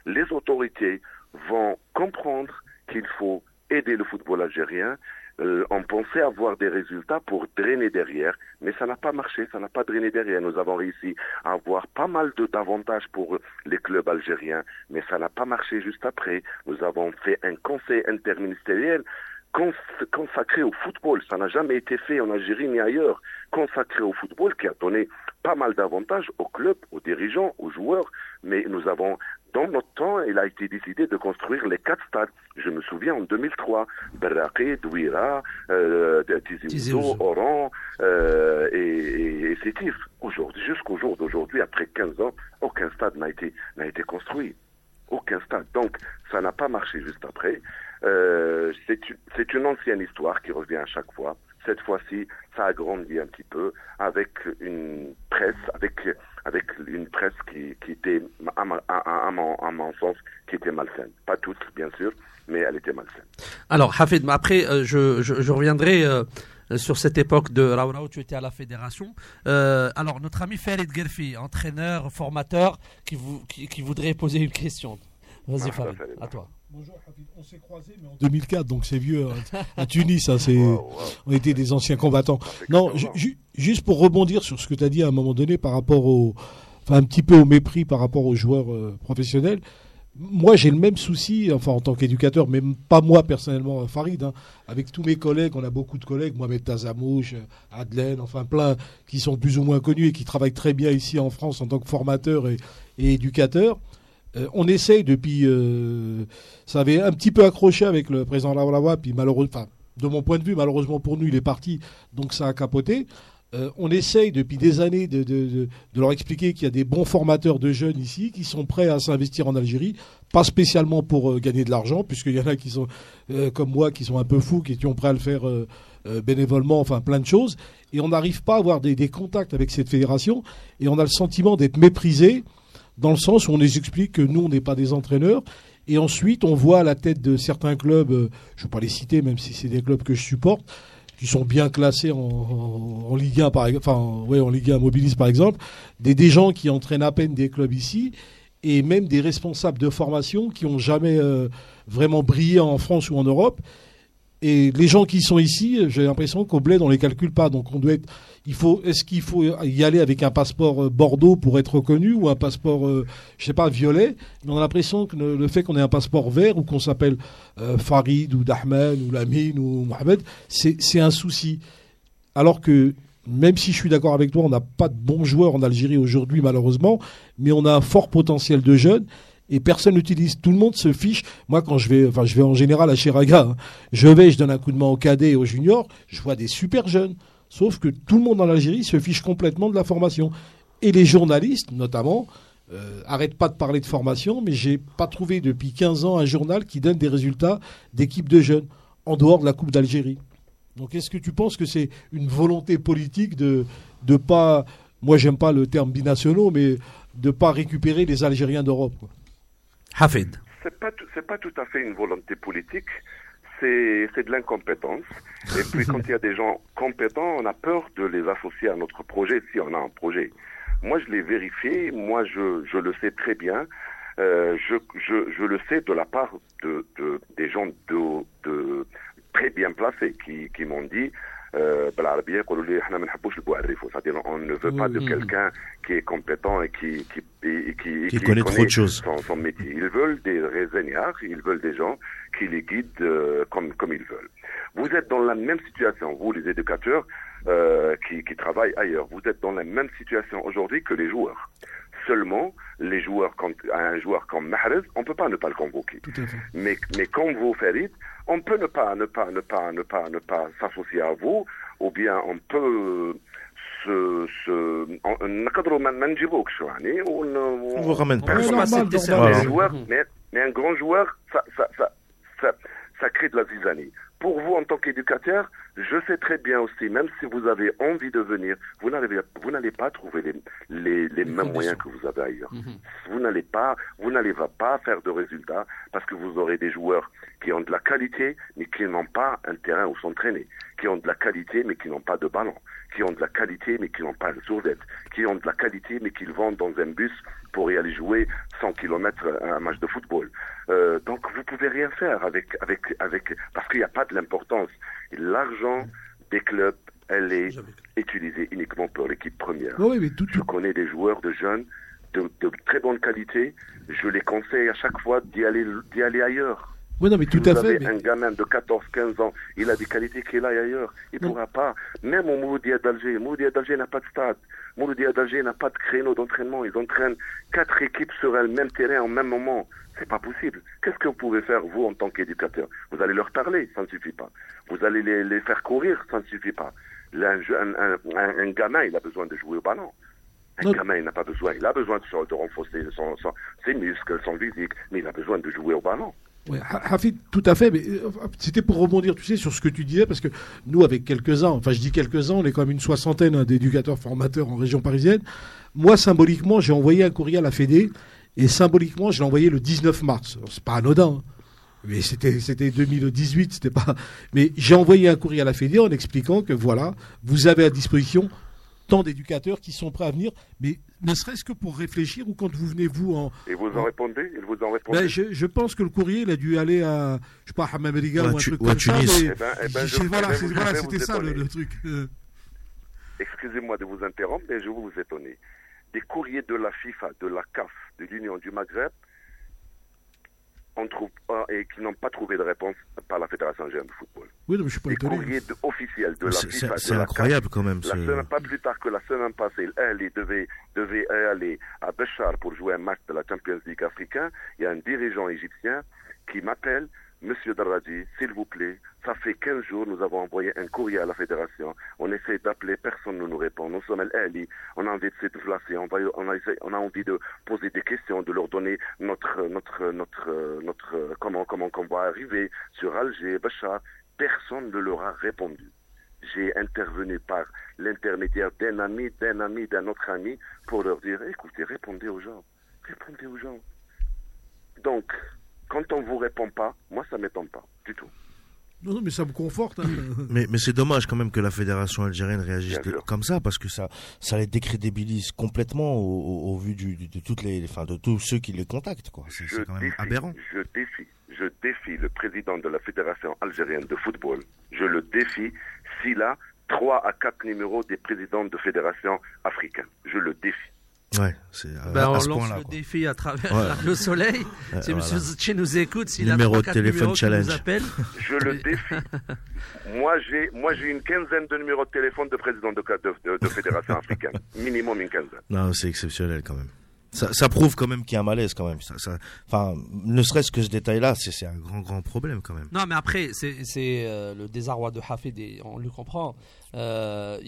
S7: les autorités vont comprendre qu'il faut aider le football algérien. Euh, on pensait avoir des résultats pour drainer derrière, mais ça n'a pas marché, ça n'a pas drainé derrière. Nous avons réussi à avoir pas mal d'avantages pour les clubs algériens, mais ça n'a pas marché juste après. Nous avons fait un conseil interministériel consacré au football. Ça n'a jamais été fait en Algérie ni ailleurs. Consacré au football qui a donné pas mal d'avantages aux clubs, aux dirigeants, aux joueurs. Mais nous avons dans notre temps, il a été décidé de construire les quatre stades. Je me souviens en 2003, Berraqi, Douira, euh, Oran euh, et, et, Sétif. Aujourd'hui, jusqu'au jour d'aujourd'hui, après 15 ans, aucun stade n'a été, n'a été construit. Aucun stade. Donc, ça n'a pas marché juste après. Euh, c'est une ancienne histoire qui revient à chaque fois. Cette fois-ci, ça a grandi un petit peu avec une presse, avec avec une presse qui, qui était, à, à, mon, à, mon, sens, qui était malsaine. Pas toutes, bien sûr, mais elle était malsaine.
S2: Alors, Hafid, après, euh, je, je, je, reviendrai euh, sur cette époque de Raoura où tu étais à la fédération. Euh, alors, notre ami Farid Gerfi, entraîneur, formateur, qui, vous, qui, qui voudrait poser une question. Vas-y, ah, Farid, à toi.
S6: Bonjour, on s'est croisés mais en 2004, donc c'est vieux. Hein. À Tunis, hein, c'est, on était des anciens combattants. Non, juste pour rebondir sur ce que tu as dit à un moment donné par rapport au, enfin un petit peu au mépris par rapport aux joueurs euh, professionnels. Moi, j'ai le même souci, enfin en tant qu'éducateur, mais pas moi personnellement, Farid. Hein. avec tous mes collègues, on a beaucoup de collègues, Mohamed Tazamouche, Adelaine, enfin plein, qui sont plus ou moins connus et qui travaillent très bien ici en France en tant que formateurs et, et éducateurs. Euh, on essaye depuis. Euh, ça avait un petit peu accroché avec le président Lawalawa, puis malheureusement, de mon point de vue, malheureusement pour nous, il est parti, donc ça a capoté. Euh, on essaye depuis des années de, de, leur expliquer qu'il y a des bons formateurs de jeunes ici qui sont prêts à s'investir en Algérie, pas spécialement pour gagner de l'argent, puisqu'il y en a qui sont comme moi, qui sont un peu fous, qui sont prêts à le faire bénévolement, enfin plein de choses. Et on n'arrive pas à avoir des, des, contacts avec cette fédération, et on a le sentiment d'être méprisé dans le sens où on les explique que nous, on n'est pas des entraîneurs. Et ensuite, on voit à la tête de certains clubs, euh, je ne vais pas les citer, même si c'est des clubs que je supporte, qui sont bien classés en, Ligue 1, par, ouais, en Ligue 1 Mobilis par exemple, des, des gens qui entraînent à peine des clubs ici, et même des responsables de formation qui n'ont jamais euh, vraiment brillé en France ou en Europe. Et les gens qui sont ici, j'ai l'impression qu'au bled, on les calcule pas. Donc on doit être il faut, est-ce qu'il faut y aller avec un passeport euh, Bordeaux pour être reconnu ou un passeport, euh, je sais pas, violet? On a l'impression que le, fait qu'on ait un passeport vert ou qu'on s'appelle euh, Farid ou Dahman ou Lamine ou Mohamed, c'est un souci. alors que même si je suis d'accord avec toi, on n'a pas de bons joueurs en Algérie aujourd'hui, malheureusement, mais on a un fort potentiel de jeunes et personne n'utilise. Tout le monde se fiche. Moi, quand je vais, enfin, je vais en général à Chiraga, hein. je vais, je donne un coup de main au cadet et au junior, je vois des super jeunes. Sauf que tout le monde en Algérie se fiche complètement de la formation. Et les journalistes, notamment, euh, arrêtent pas de parler de formation, mais j'ai pas trouvé depuis 15 ans un journal qui donne des résultats d'équipes de jeunes, en dehors de la Coupe d'Algérie. Donc est-ce que tu penses que c'est une volonté politique de de pas moi j'aime pas le terme binationaux mais de pas récupérer les Algériens d'Europe
S2: Hafid.
S7: C'est pas tout- pas tout à fait une volonté politique, c'est c'est de l'incompétence. Et puis quand il y a des gens compétents, on a peur de les associer à notre projet si on a un projet. Moi, je l'ai vérifié, moi je je le sais très bien. Euh, je, je, je le sais de la part de, de des gens de, de très bien placés qui, qui m'ont dit euh, بالعربية يقولوا لي احنا ما نحبوش البوعريفو c'est-à-dire on ne veut pas de
S6: Mhm.
S7: quelqu'un qui est compétent et qui qui et qui,
S4: Qui connaît trop de choses.
S7: son, son métier. Ils veulent des réséniards, ils veulent des gens qui les guident euh, comme, comme ils veulent. Vous êtes dans la même situation, vous les éducateurs euh, qui, qui travaillent ailleurs, vous êtes dans la même situation aujourd'hui que les joueurs. Seulement, les joueurs, quand, un joueur comme Mahrez, on peut pas ne pas le convoquer.
S6: Tout à fait.
S7: Mais, mais comme vous, Farid, on peut ne pas, ne pas, ne pas, ne pas, ne pas s'associer à vous, ou bien on peut se, se, on- نقدروا ما- ما نجيبوكش يعني ون-
S4: On vous ramène
S6: Ouais,
S4: pas.
S6: normal, normal.
S7: mais
S4: Voilà.
S7: un joueur, mais, mais un grand joueur, ça, ça, ça, ça, ça crée de la zizanie. Pour vous, en tant qu'éducateur, je sais très bien aussi, même si vous avez envie de venir, vous n'allez, pas trouver les, les, les mêmes moyens que vous avez ailleurs. Vous n'allez pas, vous n'allez pas faire de résultats parce que vous aurez des joueurs qui ont de la qualité, mais qui n'ont pas un terrain où s'entraîner, qui ont de la qualité, mais qui n'ont pas de ballon, qui ont de la qualité, mais qui n'ont pas de sourdette, qui ont de la qualité, mais qu'ils vont dans un bus pour y aller jouer 100 km un match de football. Euh, donc vous pouvez rien faire avec avec avec parce qu'il n'y a pas de l'importance. L'argent des clubs, elle est utilisée uniquement pour l'équipe première.
S6: Ouais, mais tout,
S7: Je connais des joueurs de jeunes de, de très bonne qualité. Je les conseille à chaque fois d'y aller d'y aller ailleurs.
S6: Ouais, non, mais
S7: Si
S6: tout
S7: vous
S6: à fait.
S7: avez
S6: mais-
S7: un gamin de 14-15 ans, il a des qualités qu'il aille ailleurs. Il ne pourra pas. Même au Mouloudia d'Alger. Mouloudia d'Alger n'a pas de stade. Mouloudia d'Alger n'a pas de créneau d'entraînement. Ils entraînent quatre équipes sur le même terrain en même moment. C'est pas possible. Qu'est-ce que vous pouvez faire, vous, en tant qu'éducateur? Vous allez leur parler, ça ne suffit pas. Vous allez les, les faire courir, ça ne suffit pas. Là, un, je- un- un- un- un gamin, il a besoin de jouer au ballon. Un
S6: Non.
S7: gamin, il n'a pas besoin. Il a besoin de, renforcer son- son- ses muscles, son physique, mais il a besoin de jouer au ballon.
S6: Ha- Hafid, tout à fait, mais euh, c'était pour rebondir, tu sais, sur ce que tu disais, parce que nous, avec quelques-uns, enfin je dis quelques-uns, on est quand même une soixantaine hein, d'éducateurs formateurs en région parisienne. Moi, symboliquement, j'ai envoyé un courrier à la Fédé, et symboliquement, je l'ai envoyé le 19 mars. C'est pas anodin, hein. mais c'était c'était 2018, c'était pas. Mais j'ai envoyé un courrier à la Fédé en expliquant que voilà, vous avez à disposition tant d'éducateurs qui sont prêts à venir, mais ne serait-ce que pour réfléchir ou quand vous venez vous en,
S7: Et vous en répondez? Vous en
S6: ben, je, je pense que le courrier, il a dû aller à, je sais pas, Hammam Riga
S4: Ou à
S6: ou un
S4: Tu-
S6: truc
S4: ou à
S6: comme ça. Mais
S7: Eh ben- eh ben, je-
S6: voilà, c'était ça le,
S7: étonner.
S6: le truc. Euh,
S7: Excusez-moi de vous interrompre, mais je vais vous étonner. Des courriers de la FIFA, de la CAF, de l'Union du Maghreb, on trouve et qui n'ont pas trouvé de réponse par la Fédération algérienne de football.
S6: Oui, mais je suis pas étonné.
S7: courriers de- officiels de la
S4: C'est-
S7: FIFA,
S4: C'est
S7: de
S4: c'est
S7: la
S4: incroyable quand même.
S7: La semaine, pas plus tard que la semaine passée, l'Ahli devait, devait aller à Béchar pour jouer un match de la Champions League africain. Il y a un dirigeant égyptien qui m'appelle, Monsieur Daradi, s'il vous plaît, ça fait 15 jours, nous avons envoyé un courrier à la fédération. On essaie d'appeler, personne ne nous répond. Nous sommes à l'Ahli, on a envie de se déplacer, on, a, envie de poser des questions, de leur donner notre, notre, notre, notre, comment, comment va arriver sur Alger, Béchar. Personne ne leur a répondu j'ai intervenu par l'intermédiaire d'un ami, d'un ami, d'un autre ami, pour leur dire, écoutez, répondez aux gens, répondez aux gens. Donc, quand on vous répond pas, moi ça m'étonne pas du tout.
S6: Non, non, mais ça me conforte. hein.
S4: Mais, mais c'est dommage quand même que la fédération algérienne réagisse de- comme ça parce que ça, ça les décrédibilise complètement au, au- au vu du, de toutes les, enfin, de tous ceux qui les contactent quoi. C'est quand même
S7: défie,
S4: aberrant.
S7: je défie, je défie le président de la fédération algérienne de football. Je le défie s'il a trois à quatre numéros des présidents de fédérations africaines. Je le défie.
S4: Ouais, c'est à,
S2: Ben,
S4: à
S2: on
S4: ce
S2: lance
S4: point-là.
S2: le défi à travers
S4: Ouais.
S2: Radio Soleil.
S4: Ouais,
S2: si
S4: voilà.
S2: Monsieur Zitché nous écoute, s'il a
S4: Numéro
S2: 3,
S4: de
S2: 4
S4: téléphone challenge.
S2: nous appelle.
S7: Je le défie. moi, j'ai, moi, j'ai une quinzaine de numéros de téléphone de président de, de, de, de fédération africaine. Minimum une quinzaine.
S4: Non, c'est exceptionnel quand même. Ça, prouve quand même qu'il y a un malaise quand même. Enfin, ne serait-ce que ce détail-là, c'est un grand, grand problème quand même.
S2: Non, mais après, c'est euh, le désarroi de Hafid, et on le comprend. Euh,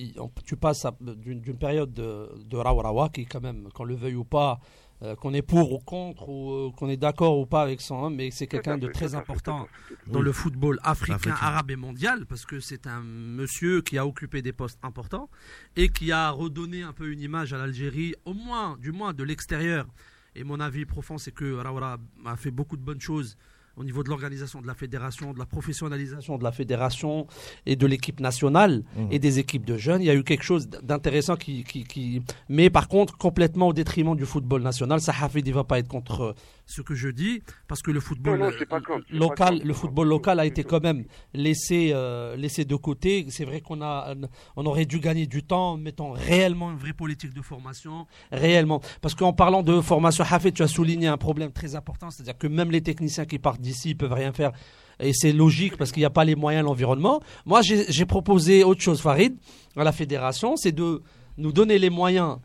S2: tu passes d'une période de, de qui, quand même, qu'on le veuille ou pas, euh, qu'on est pour ou contre, ou euh, qu'on est d'accord ou pas avec son homme, mais c'est quelqu'un de très important dans le football africain,
S4: Africain.
S2: arabe et mondial, parce que c'est un monsieur qui a occupé des postes importants et qui a redonné un peu une image à l'Algérie, au moins, du moins de l'extérieur. Et mon avis profond, c'est que Rawara a fait beaucoup de bonnes choses au niveau de l'organisation de la fédération, de la professionnalisation de la fédération et de l'équipe nationale
S4: Mhm.
S2: et des équipes de jeunes. Il y a eu quelque chose d'intéressant qui, qui, qui- mais par contre complètement au détriment du football national. Ça, Hafid, il va pas être contre ce que je dis parce que le football
S7: Non, non, contre, suis
S2: local, le football local a été quand même laissé, euh, laissé de côté. C'est vrai qu'on a, on aurait dû gagner du temps en mettant réellement une vraie politique de formation, réellement. Parce qu'en parlant de formation, Hafid, tu as souligné un problème très important, c'est-à-dire que même les techniciens qui partent d'ici peuvent rien faire. Et c'est logique parce qu'il n'y a pas les moyens, l'environnement. Moi, j'ai proposé autre chose, Farid, à la fédération, c'est de nous donner les moyens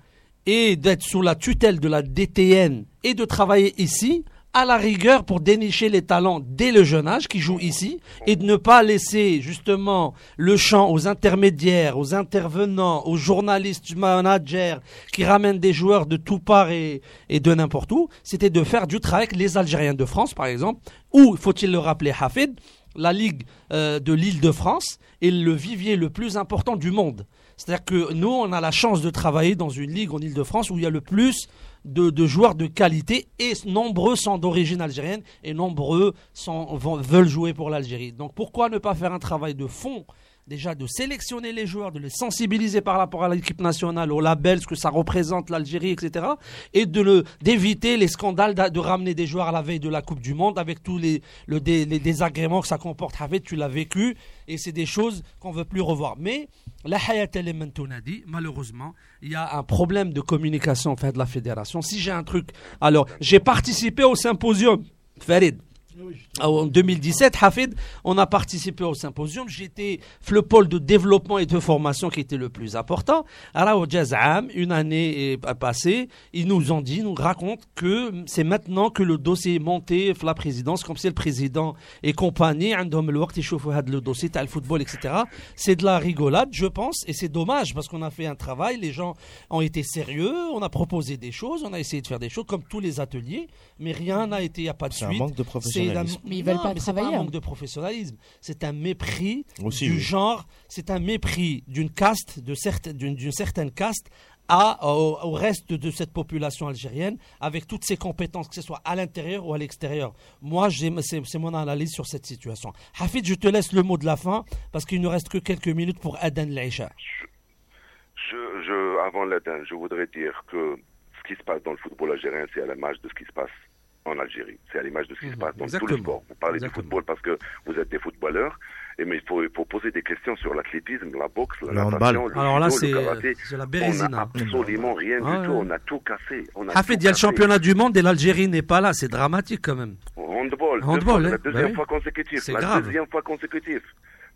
S2: et d'être sous la tutelle de la DTN et de travailler ici à la rigueur pour dénicher les talents dès le jeune âge qui jouent ici et de ne pas laisser justement le champ aux intermédiaires, aux intervenants, aux journalistes, du manager qui ramènent des joueurs de tout part et, de n'importe où. C'était de faire du travail avec les Algériens de France par exemple, ou faut-il le rappeler Hafid, la Ligue euh, de l'Île-de-France est le vivier le plus important du monde. C'est-à-dire que nous, on a la chance de travailler dans une ligue en Ile-de-France où il y a le plus de, joueurs de qualité et nombreux sont d'origine algérienne et nombreux veulent jouer pour l'Algérie. Donc pourquoi ne pas faire un travail de fond Déjà de sélectionner les joueurs, de les sensibiliser par rapport à l'équipe nationale, au label, ce que ça représente l'Algérie, etc. Et de le d'éviter les scandales d'a- de ramener des joueurs à la veille de la Coupe du Monde avec tous les, le désagréments que ça comporte. Hafid, tu l'as vécu et c'est des choses qu'on veut plus revoir. Mais la Hayat Element dit, malheureusement, il y a un problème de communication en fait, de la fédération. Si j'ai un truc, alors j'ai participé au symposium, Farid. Ah, en 2017, Hafid, on a participé au symposium. J'étais le pôle de développement et de formation qui était le plus important. Alors, au Jazam, une année est passée, ils nous ont dit, nous racontent que c'est maintenant que le dossier est monté, la présidence, comme c'est le président et compagnie, le dossier, le football, etc. C'est de la rigolade, je pense, et c'est dommage parce qu'on a fait un travail, les gens ont été sérieux, on a proposé des choses, on a essayé de faire des choses comme tous les ateliers, mais rien n'a été, il n'y a pas de suite.
S4: C'est un manque de professionnalisme
S2: c'est un-.
S3: Mais ils veulent
S2: Non,
S3: pas
S2: mais c'est
S3: travailler,
S2: pas un
S3: hein.
S2: manque de professionnalisme, c'est un mépris
S4: Aussi,
S2: du
S4: oui.
S2: genre, c'est un mépris d'une caste, de certes- d'une certaine caste à, au, au reste de cette population algérienne avec toutes ses compétences, que ce soit à l'intérieur ou à l'extérieur. Moi, c'est c'est mon analyse sur cette situation. Hafid, je te laisse le mot de la fin parce qu'il ne reste que quelques minutes pour Adan Laïcha.
S7: Je, je, avant l'Aden, je voudrais dire que ce qui se passe dans le football algérien, c'est à l'image de ce qui se passe en Algérie. C'est à l'image de ce qui se
S2: Mhm,
S7: passe dans tout
S2: exactement.
S7: le sport. Vous parlez
S2: Exactement.
S7: du football parce que vous êtes des footballeurs, et mais il faut, il faut poser des questions sur l'athlétisme, la boxe, la
S4: Le
S7: natation, le
S2: Alors là,
S7: judo,
S2: c'est la
S7: On n'a
S2: bérésina.
S7: absolument rien
S2: Ah
S7: du tout.
S2: ouais.
S7: On a tout cassé. On a
S2: Hafid, il y a le championnat du monde et l'Algérie n'est pas là. C'est dramatique quand même.
S7: Handball.
S2: Handball,
S7: deux fois-
S2: hein.
S7: la deuxième
S2: Bah oui.
S7: fois consécutive.
S2: C'est
S7: La
S2: grave.
S7: deuxième fois consécutive.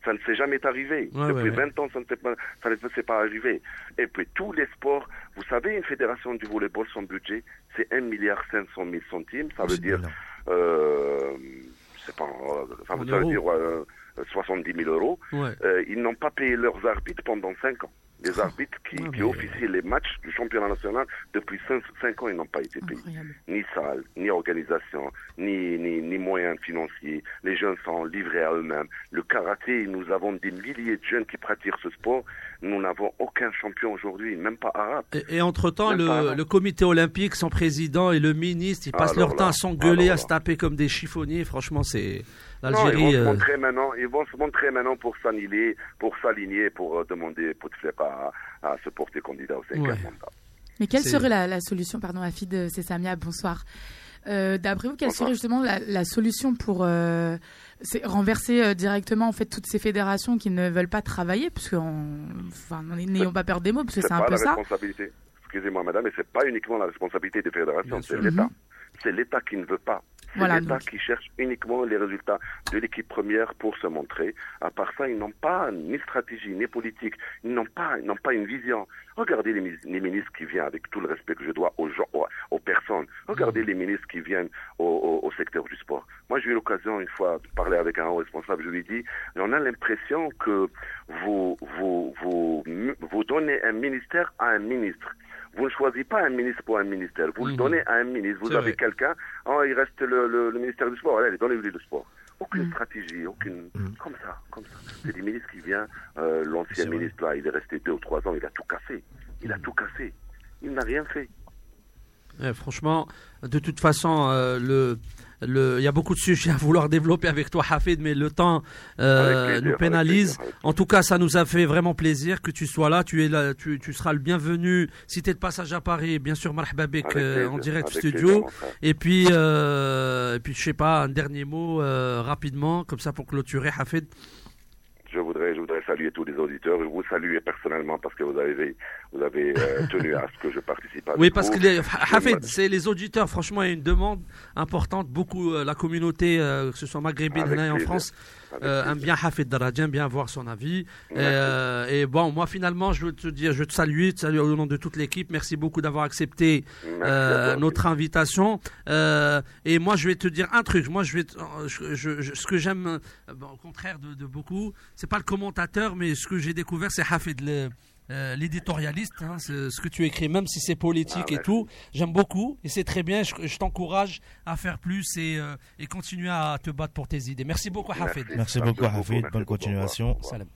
S7: Ça ne s'est jamais arrivé.
S2: Ouais,
S7: Depuis
S2: ouais, ouais.
S7: 20 ans, ça ne s'est pas, ça ne s'est pas arrivé. Et puis tous les sports, vous savez, une fédération du volleyball, son budget, c'est 1 milliard 500 000 centimes. Ça veut dire, euh, c'est pas, euh, ça veut ça veut
S2: euros.
S7: dire euh, 70 000 euros.
S2: Ouais.
S7: Euh, ils n'ont pas payé leurs arbitres pendant 5 ans. Les arbitres qui,
S2: mais-
S7: officient les matchs du championnat national, depuis 5 ans, ils n'ont pas été payés
S3: Incroyable.
S7: ni salle, ni organisation, ni, ni, ni moyens financiers. Les jeunes sont livrés à eux-mêmes. Le karaté, nous avons des milliers de jeunes qui pratiquent ce sport. Nous n'avons aucun champion aujourd'hui, même pas arabe.
S2: Et, et entre-temps, le, comité olympique, son président et le ministre, ils passent
S7: Alors
S2: leur temps à s'engueuler,
S7: alors
S2: à se taper comme des chiffonniers. Franchement, c'est
S7: Non, ils vont
S2: l'Algérie.
S7: se
S2: euh,
S7: montrer maintenant, ils vont se montrer maintenant pour s'aligner, pour s'aligner, pour euh, demander Bouteflika à, à se porter candidat au cinquième
S2: Ouais.
S7: mandat.
S3: Mais quelle serait la, la solution, pardon, Afid, euh, c'est Samia, bonsoir. Euh, D'après vous, quelle
S7: Bonsoir.
S3: serait justement la, la solution pour euh, renverser euh, directement en fait toutes ces fédérations qui ne veulent pas travailler, parce que on- enfin, n'ayons pas peur des mots, parce que
S7: C'est
S3: c'est un
S7: pas
S3: peu
S7: la
S3: ça.
S7: responsabilité. excusez-moi madame, et c'est pas uniquement la responsabilité des fédérations, c'est l'État. C'est l'État qui ne veut pas. C'est
S3: Voilà,
S7: l'État
S3: donc.
S7: qui cherche uniquement les résultats de l'équipe première pour se montrer. À part ça, ils n'ont pas ni stratégie, ni politique. Ils n'ont pas, ils n'ont pas une vision. Regardez les, ministres qui viennent, avec tout le respect que je dois aux gens, aux, aux personnes. Regardez les ministres qui viennent au, au- au secteur du sport. Moi, j'ai eu l'occasion une fois de parler avec un haut responsable. Je lui ai dit, on a l'impression que vous, vous, vous, vous donnez un ministère à un ministre. Vous ne choisissez pas un ministre pour un ministère. Vous le
S2: Mhm.
S7: donnez à un ministre. Vous avez quelqu'un, oh, il reste le, le, le ministère du sport. Allez, donnez-lui le sport. Aucune
S3: Mhm.
S7: stratégie, aucune.
S4: Mhm.
S7: Comme ça, comme ça. C'est des ministres qui viennent. Euh, L'ancien ministre, là, il est resté deux ou trois ans. Il a tout cassé. Il a tout cassé. Il n'a rien fait.
S2: Ouais, franchement, de toute façon, euh, le, le, il y a beaucoup de sujets à vouloir développer avec toi, Hafid, mais le temps euh,
S7: plaisir,
S2: nous pénalise.
S7: plaisir,
S2: En tout cas, ça nous a fait vraiment plaisir que tu sois là. Tu es là, tu, tu seras le bienvenu. Si tu es de passage à Paris, bien sûr, marhaba bik,
S7: Avec
S2: euh, en direct studio. Et puis, euh, et puis, je sais pas, un dernier mot rapidement, comme ça pour clôturer, Hafid.
S7: Je voudrais, je voudrais saluer tous les auditeurs. Je vous salue personnellement parce que vous avez, vous avez euh, tenu à ce que je participe à
S2: Oui, parce que les, Hafid, c'est les auditeurs. Franchement, il y a une demande importante. Beaucoup, euh, la communauté, euh, que ce soit maghrébine et en. France, euh, aime bien Hafid Daraj, aime bien voir son avis. Euh, et bon, moi, finalement, je veux te dire, je veux te saluer, te saluer au nom de toute l'équipe. Merci beaucoup d'avoir accepté euh, notre invitation. Euh, et moi, je vais te dire un truc. Moi, je vais, te- je, je- je- ce que j'aime, euh, bon, au contraire de, de beaucoup, c'est pas le commentateur, mais ce que j'ai découvert, c'est Hafid, le- euh, l'éditorialiste. hein, c'est ce que tu écris, même si c'est politique
S7: Ah,
S2: et tout, j'aime beaucoup et c'est très bien. Je, je t'encourage à faire plus et, euh, et continuer à te battre pour tes idées. Merci beaucoup, Hafid.
S4: Merci beaucoup, Hafid. Bonne continuation.
S7: Au revoir.
S2: Salam.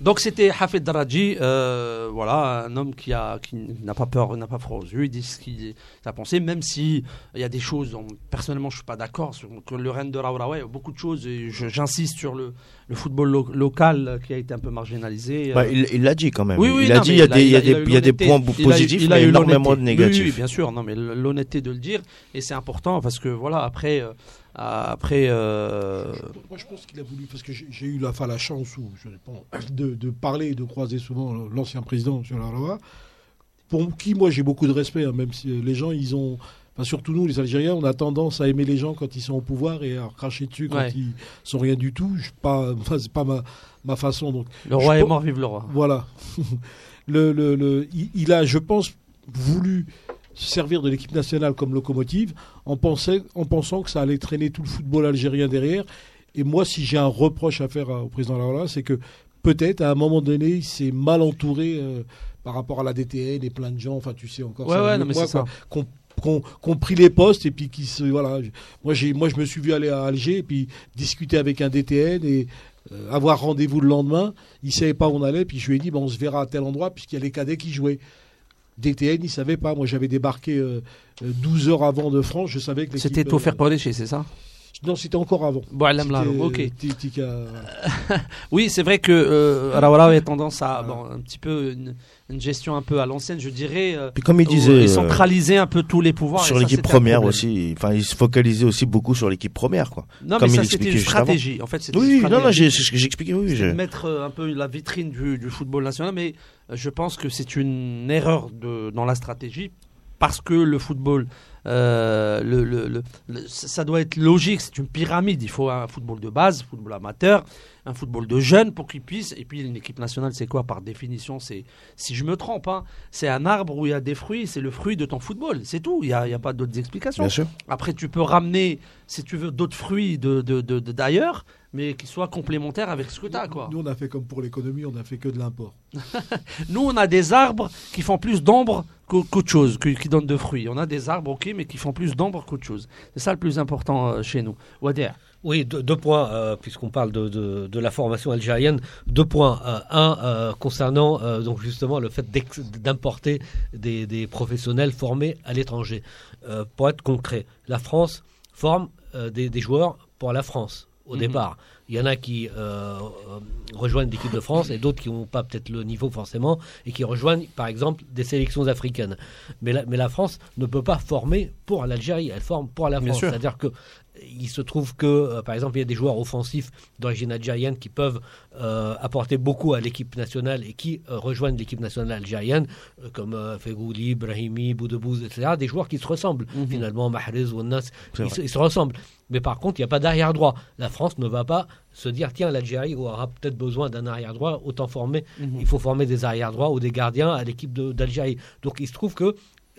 S2: Donc c'était Hafid Daraji, euh, voilà, un homme qui a qui n'a pas peur, n'a pas froid aux yeux, il dit ce qu'il a pensé, même si il y a des choses, dont, personnellement je suis pas d'accord, sur le Rennes de Raouraoué, il y a beaucoup de choses, j'insiste sur le, le football lo- local qui a été un peu marginalisé.
S4: Bah,
S2: euh,
S4: il il l'a dit quand même.
S2: oui, oui,
S4: il a dit il y a des, il a il a points positifs,
S2: il a
S4: mais énormément de
S2: l'honnêteté. Oui,
S4: négatifs.
S2: Oui, bien sûr, non, mais l'honnêteté de le dire, et c'est important parce que voilà, après, euh, après, euh,
S6: Moi, je pense qu'il a voulu, parce que j'ai eu la, enfin, la chance ou, je sais pas, de, de parler et de croiser souvent l'ancien président, M. Larawa, pour qui, moi, j'ai beaucoup de respect, hein, même si euh, les gens, ils ont. Enfin, surtout nous, les Algériens, on a tendance à aimer les gens quand ils sont au pouvoir et à cracher dessus quand
S2: Ouais.
S6: ils sont rien du tout. Je pas, enfin, c'est pas ma, ma façon. Donc,
S2: le roi
S6: Je
S2: est mort, vive le roi.
S6: voilà. le, le, le- il, il a, je pense, voulu servir de l'équipe nationale comme locomotive en, pensait, en pensant que ça allait traîner tout le football algérien derrière. Et moi, si j'ai un reproche à faire au président Larola, c'est que peut-être à un moment donné, il s'est mal entouré euh, par rapport à la DTN et plein de gens, enfin tu sais encore
S2: Ouais,
S6: ça
S2: ouais, non, mais
S6: qu'on qu'on- qu'on pris les postes et puis qui se voilà. Moi j'ai moi je me suis vu aller à Alger et puis discuter avec un DTN et euh, avoir rendez-vous le lendemain. Il savait pas où on allait puis je lui ai dit ben, on se verra à tel endroit puisqu'il y a les cadets qui jouaient DTN il savait pas. Moi j'avais débarqué euh, euh, 12 heures avant de France. Je savais que
S2: C'était tout
S6: euh,
S2: faire pour c'est ça?
S6: Non c'était encore avant
S2: Bon, ok.
S6: euh,
S2: Oui, c'est vrai que euh, Raoula a tendance à bon, un petit peu une, une gestion un peu à l'ancienne, je dirais. euh,
S4: Puis comme il disait,
S2: il
S4: euh,
S2: centralisait un peu tous les pouvoirs.
S4: sur l'équipe première aussi, enfin, il se focalisait aussi beaucoup sur l'équipe première, quoi.
S2: Non,
S4: comme
S2: mais ça c'était une stratégie. En fait, c'était
S4: Oui, non, non,
S2: stratégie.
S4: j'ai- c'est ce que j'expliquais, oui.
S2: C'est
S4: je-
S2: de mettre euh, un peu la vitrine du, du football national, mais euh, je pense que c'est une erreur de, dans la stratégie parce que le football, euh, le, le- le- ça doit être logique, c'est une pyramide. Il faut un football de base, football amateur, un football de jeunes pour qu'ils puissent. Et puis une équipe nationale, c'est quoi par définition C'est, si je me trompe, hein, c'est un arbre où il y a des fruits, c'est le fruit de ton football, c'est tout. Il n'y a, il y a pas d'autres explications. Après, tu peux ramener, si tu veux, d'autres fruits de, de- de- de- d'ailleurs, mais qui soient complémentaires avec ce que tu as. Quoi.
S6: nous on a fait comme pour l'économie on a fait que de l'import
S2: Nous, on a des arbres qui font plus d'ombre qu'au- qu'autre chose, qui donnent de fruits. On a des arbres, ok, mais qui font plus d'ombre qu'autre chose. C'est ça le plus important euh, chez nous. Wader.
S5: Oui, deux, deux points, euh, puisqu'on parle de, de, de la formation algérienne. Deux points. Euh, un, euh, concernant euh, donc justement le fait d'importer des, des professionnels formés à l'étranger. Euh, pour être concret, la France forme euh, des, des joueurs pour la France au
S2: Mhm.
S5: départ. Il y en a qui euh, euh, rejoignent l'équipe de France et d'autres qui n'ont pas peut-être le niveau forcément et qui rejoignent par exemple des sélections africaines. Mais la, mais la France ne peut pas former pour l'Algérie, elle forme pour la France. C'est-à-dire que il se trouve que, euh, par exemple, il y a des joueurs offensifs d'origine algérienne qui peuvent euh, apporter beaucoup à l'équipe nationale et qui euh, rejoignent l'équipe nationale algérienne, euh, comme Fegouli, Brahimi, Boudebouz, etc. Des joueurs qui se ressemblent,
S2: Mhm.
S5: finalement, Mahrez, Ounas, ils, ils se ressemblent. Mais par contre, il n'y a pas d'arrière droit. La France ne va pas se dire, tiens, l'Algérie aura peut-être besoin d'un arrière droit, autant former
S2: Mhm.
S5: il faut former des arrière droits ou des gardiens à l'équipe d'Algérie. Donc il se trouve que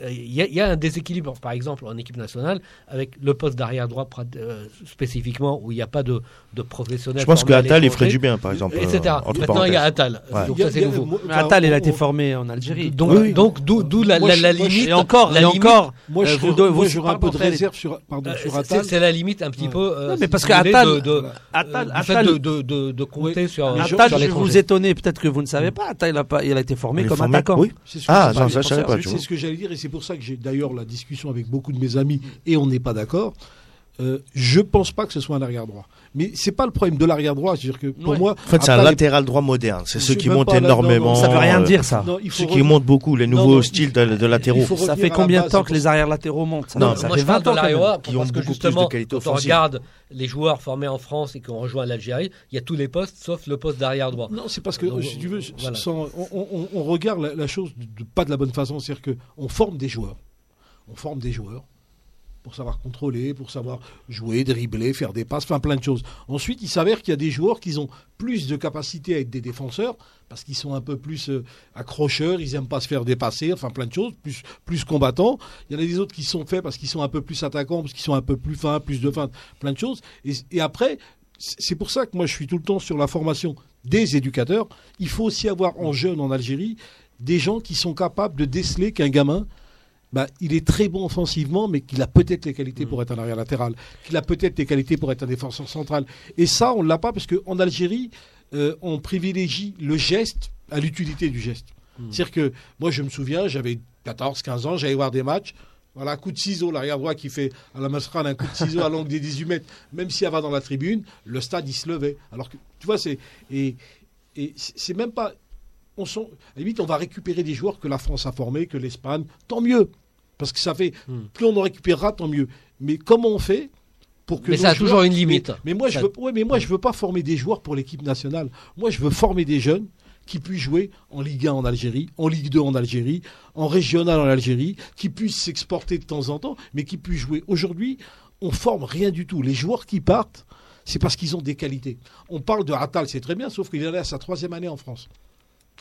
S5: il y, a- il y a un déséquilibre, par exemple, en équipe nationale, avec le poste d'arrière droit euh, spécifiquement, où il n'y a pas de, de professionnels.
S4: Je pense que Attal, il ferait du bien, par exemple.
S5: Etc.
S4: euh, entre
S5: Maintenant, il y a. Attal.
S4: Ouais.
S5: Donc
S6: Il y a-
S5: ça, c'est
S6: il y a-
S5: nouveau.
S6: moi-
S2: Mais
S6: enfin,
S2: Attal, il a
S6: on-
S2: été formé en Algérie.
S5: Donc,
S6: Oui.
S5: donc d'où d'où la,
S6: je- je-
S5: limite.
S2: Et encore,
S5: la
S2: et
S5: limite,
S2: encore.
S6: Moi, je
S2: Euh, vous
S6: moi,
S2: vous-
S6: j'aurais un peu de réserve sur, pardon,
S5: euh,
S6: sur
S5: c'est-
S6: Attal.
S5: c'est la limite un petit
S6: Ouais.
S5: peu. euh,
S2: Non, mais parce que Attal-
S5: de, euh, compter sur,
S6: je-
S2: Attal, je vous étonner, peut-être que vous ne savez pas. Attal, il a, pas, il a été formé comme attaquant.
S4: Ah,
S6: je-
S4: non, ça, je savais pas,
S2: C'est
S6: ce que j'allais dire et c'est pour ça que j'ai d'ailleurs la discussion avec beaucoup de mes amis et on n'est pas d'accord. Euh, je pense pas que ce soit un arrière droit. Mais c'est pas le problème de l'arrière droit. C'est-à-dire que pour
S2: Ouais.
S6: moi,
S4: En fait, c'est un latéral droit moderne. C'est ceux qui montent
S6: là- non, non,
S4: énormément.
S2: Ça veut rien
S4: euh,
S2: dire, ça.
S6: Non, il faut
S4: Ceux qui montent beaucoup, les nouveaux
S6: non,
S4: styles de, de latéraux.
S2: Ça fait combien de temps que
S6: pour
S2: les arrières latéraux montent ça,
S4: Non,
S2: ça
S5: Moi,
S2: fait
S5: je parle
S2: 20 ans
S4: qui ont
S5: parce que
S4: beaucoup plus de
S5: justement,
S4: qualité
S5: quand on regarde les joueurs formés en France et qui ont rejoint l'Algérie, il y a tous les postes sauf le poste d'arrière droit.
S6: Non, c'est parce que,
S5: Donc,
S6: si tu veux,
S5: voilà.
S6: sans- on, on- on regarde la, la chose de, de- pas de la bonne façon. C'est-à-dire qu'on forme des joueurs. On forme des joueurs pour savoir contrôler, pour savoir jouer, dribbler, faire des passes, enfin plein de choses. Ensuite, il s'avère qu'il y a des joueurs qui ont plus de capacité à être des défenseurs parce qu'ils sont un peu plus euh, accrocheurs, ils aiment pas se faire dépasser, enfin plein de choses, plus, plus combattants. Il y en a des autres qui sont faits parce qu'ils sont un peu plus attaquants, parce qu'ils sont un peu plus fins, plus de fin, plein de choses. Et, et après, c'est pour ça que moi je suis tout le temps sur la formation des éducateurs. Il faut aussi avoir en jeune en Algérie des gens qui sont capables de déceler qu'un gamin, bah, il est très bon offensivement, mais qu'il a peut-être les qualités pour être un arrière latéral, qu'il a peut-être les qualités pour être un défenseur central. Et ça, on ne l'a pas parce qu'en Algérie, euh, on privilégie le geste à l'utilité du geste. C'est-à-dire que moi, je me souviens, j'avais 14, 15 ans, j'allais voir des matchs. Voilà, un coup de ciseau, l'arrière droit qui fait à la Masrane un coup de ciseau à l'angle des 18 mètres, même si elle va dans la tribune, le stade il se levait. Alors que, tu vois, c'est. Et, et c'est même pas. On sont, à la limite, on va récupérer des joueurs que la France a formés, que l'Espagne, tant mieux. Parce que ça fait.
S5: Hmm.
S6: Plus on en récupérera, tant mieux. Mais comment on fait pour que
S5: Mais ça a
S6: joueurs-
S5: toujours une limite.
S6: Mais, mais moi, je veux, ouais, mais moi, je veux pas former des joueurs pour l'équipe nationale. Moi, je veux former des jeunes qui puissent jouer en Ligue 1 en Algérie, en Ligue 2 en Algérie, en régional en Algérie, qui puissent s'exporter de temps en temps, mais qui puissent jouer. Aujourd'hui, on forme rien du tout. Les joueurs qui partent, c'est parce qu'ils ont des qualités. On parle de Attal, c'est très bien, sauf qu'il est allé à sa troisième année en France.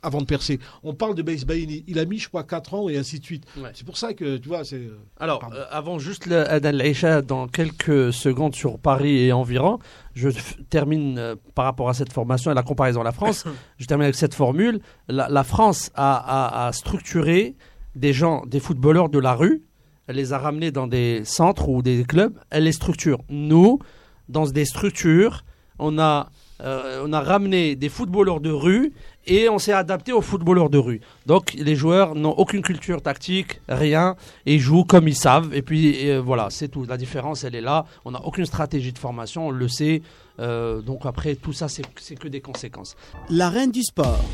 S6: Avant de percer. On parle de Baini. Il a mis, je crois, 4 ans et ainsi de suite.
S2: Ouais.
S6: C'est pour ça que, tu vois, c'est.
S2: Alors,
S6: Pardon.
S2: euh, avant juste Adal Aïcha, dans quelques secondes sur Paris et environ, je termine euh, par rapport à cette formation et la comparaison à la France. je termine avec cette formule. La, la France a, a- a structuré des gens, des footballeurs de la rue. Elle les a ramenés dans des centres ou des clubs. Elle les structure. Nous, dans des structures, on a, euh, on a ramené des footballeurs de rue et on s'est adapté aux footballeurs de rue. Donc les joueurs n'ont aucune culture tactique, rien, et ils jouent comme ils savent. Et puis euh, voilà, c'est tout. La différence, elle est là. On n'a aucune stratégie de formation, on le sait. Euh, donc après, tout ça, c'est que des conséquences.
S1: L'arène du sport.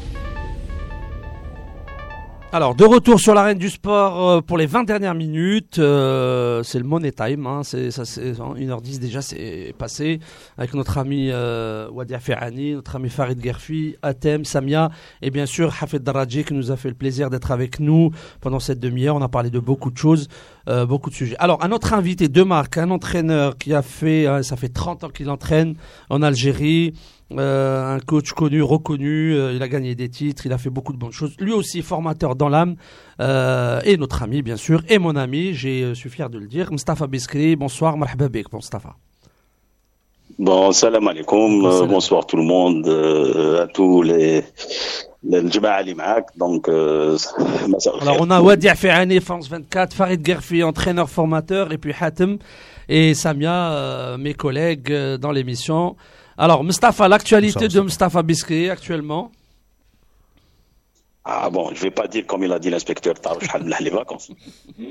S2: Alors, de retour sur l'arène du sport euh, pour les 20 dernières minutes. euh, c'est le Money Time. Hein, c'est, ça, c'est, 1h10 déjà, c'est passé. Avec notre ami euh, Wadia Ferrani, notre ami Farid Gerfi, Atem, Samia et bien sûr Hafid Daraji qui nous a fait le plaisir d'être avec nous pendant cette demi-heure. On a parlé de beaucoup de choses, euh, beaucoup de sujets. Alors, un autre invité de marque, un entraîneur qui a fait, euh, ça fait 30 ans qu'il entraîne en Algérie. Euh, un coach connu, reconnu, euh, il a gagné des titres, il a fait beaucoup de bonnes choses. Lui aussi formateur dans l'âme, euh, et notre ami bien sûr, et mon ami, je suis fier de le dire, Mustafa Biskri, bonsoir, marhaba bik, Mustafa.
S8: Bon, salam alaikum, bonsoir tout le monde, à tous les... Donc, euh,
S2: Alors, on a Wadi Ferhani, France 24, Farid Gerfi, entraîneur formateur, et puis Hatem et Samia, mes collègues dans l'émission. Alors, Mustapha, l'actualité de Mustapha Bisquet actuellement
S8: Ah bon, je ne vais pas dire comme il a dit l'inspecteur Tarouch les vacances.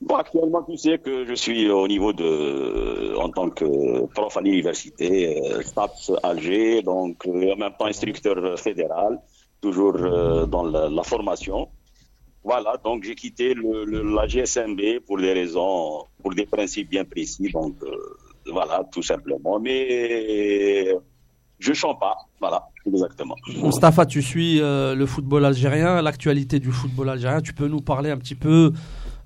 S8: bon, actuellement, tu sais que je suis au niveau de, en tant que prof à l'université, euh, STAPS Alger, donc euh, en même temps instructeur fédéral, toujours euh, dans la, formation. Voilà, donc j'ai quitté la GSMB pour des raisons, pour des principes bien précis. Donc, voilà, tout simplement. Mais je chante pas. Voilà, exactement.
S2: Mustapha, tu suis euh, le football algérien, l'actualité du football algérien. Tu peux nous parler un petit peu,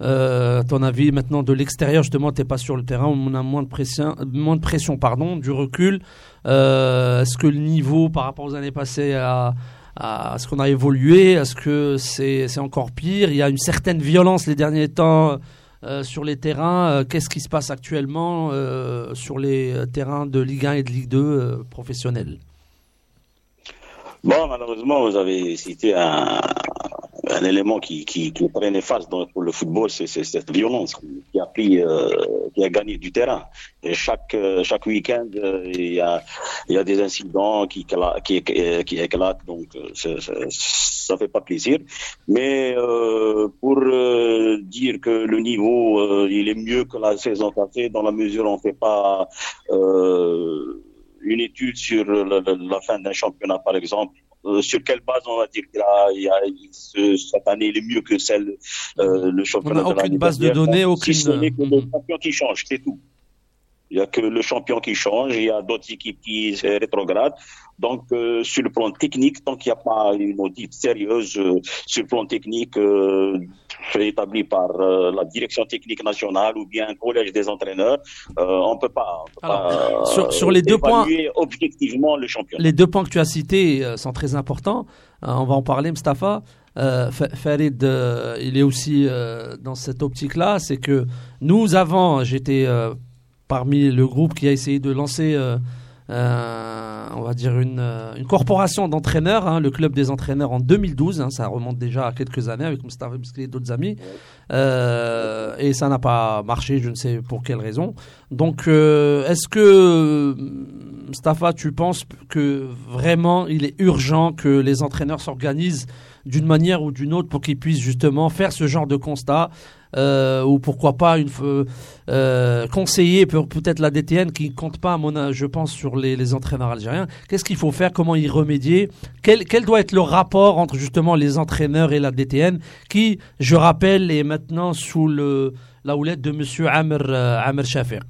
S2: euh, à ton avis, maintenant de l'extérieur. Justement, tu n'es pas sur le terrain, on a moins de pression, moins de pression pardon, du recul. Euh, Est-ce que le niveau par rapport aux années passées a, a- est-ce qu'on a évolué? Est-ce que c'est encore pire? Il y a une certaine violence les derniers temps euh, sur les terrains. Euh, Qu'est-ce qui se passe actuellement euh, sur les euh, terrains de Ligue 1 et de Ligue 2 euh, professionnels?
S8: Bon, malheureusement, vous avez cité un, un élément qui, qui, qui très néfaste pour le football, c'est cette violence qui, a pris, euh, qui a gagné du terrain. Et chaque euh, chaque week-end, euh, il y a des incidents qui écla- qui, qui, qui éclatent, donc c'est- c'est- ça fait pas plaisir. Mais pour dire que le niveau il est mieux que la saison passée, dans la mesure où on fait pas une étude sur la fin d'un championnat, par exemple. Euh, sur quelle base on va dire qu'il a, il y a il- ce- cette année il est mieux que celle euh, le championnat
S2: On n'a
S8: de
S2: aucune base de données, aucune-
S8: Si ce n'est que le
S2: Mhm.
S8: champion qui change, c'est tout. Il y a que le champion qui change, il y a d'autres équipes qui se rétrogradent. Donc, euh, sur le plan technique, tant qu'il n'y a pas une audit sérieuse euh, sur le plan technique euh, établi par euh, la direction technique nationale ou bien un collège des entraîneurs, on peut pas, on peut
S2: Alors,
S8: pas,
S2: sur- sur les deux points-
S8: objectivement le championnat.
S2: Les deux points que tu as cités sont très importants. On va en parler, Mustapha. Fa- Farid, il est aussi dans cette optique-là. C'est que nous avons, j'étais parmi le groupe qui a essayé de lancer, euh, euh, on va dire, une, euh, corporation d'entraîneurs, hein, le club des entraîneurs en 2012. hein, ça remonte déjà à quelques années avec Biskli et d'autres amis. Et ça n'a pas marché, je ne sais pour quelle raison. Donc, est-ce que, Mustapha, tu penses que vraiment il est urgent que les entraîneurs s'organisent d'une manière ou d'une autre pour qu'ils puissent justement faire ce genre de constat euh, ou pourquoi pas une fe- euh, conseiller peut- peut-être la DTN qui compte pas mon je pense sur les, les entraîneurs algériens. Qu'est-ce qu'il faut faire? Comment y remédier? Quel, doit être le rapport entre justement les entraîneurs et la DTN qui je rappelle est maintenant sous le la houlette de monsieur Amr euh, Amr Shafiq?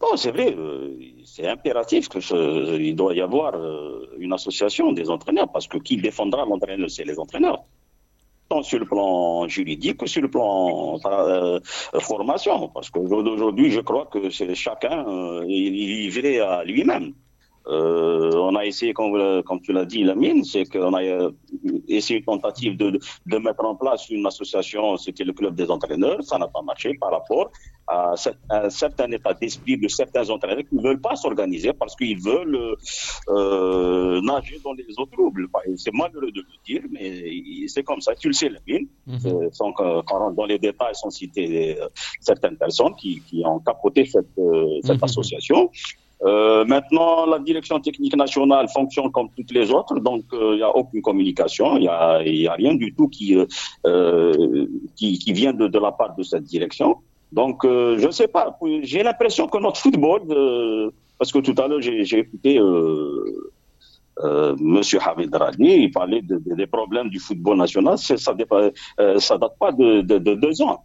S8: Bon, c'est vrai, euh, c'est impératif que ce- il doit y avoir euh, une association des entraîneurs, parce que qui défendra l'entraîneur, c'est les entraîneurs. Tant sur le plan juridique que sur le plan euh, formation, parce qu'aujourd'hui, je crois que c'est chacun euh, est livré à lui-même. Euh, on a essayé, comme, euh, comme tu l'as dit, Lamine, c'est qu'on a euh, essayé une tentative de, de mettre en place une association, c'était le club des entraîneurs, ça n'a pas marché par rapport à, un certain état d'esprit de certains entraîneurs qui ne veulent pas s'organiser parce qu'ils veulent euh, nager dans les eaux troubles. C'est malheureux de le dire, mais c'est comme ça. Tu le sais, Lamine, sans qu'on qu'on rentre dans les détails, citer euh, certaines personnes qui, qui ont capoté cette, cette
S2: Mhm.
S8: association. Euh, maintenant, la direction technique nationale fonctionne comme toutes les autres, donc euh, il n'y a aucune communication, il n'y a, rien du tout qui, euh, euh, qui, vient de, la part de cette direction. Donc, je ne sais pas, j'ai l'impression que notre football, parce que tout à l'heure j'ai écouté euh, Monsieur Hamid Rani, il parlait de- de- des problèmes du football national, ça ne date pas de deux ans.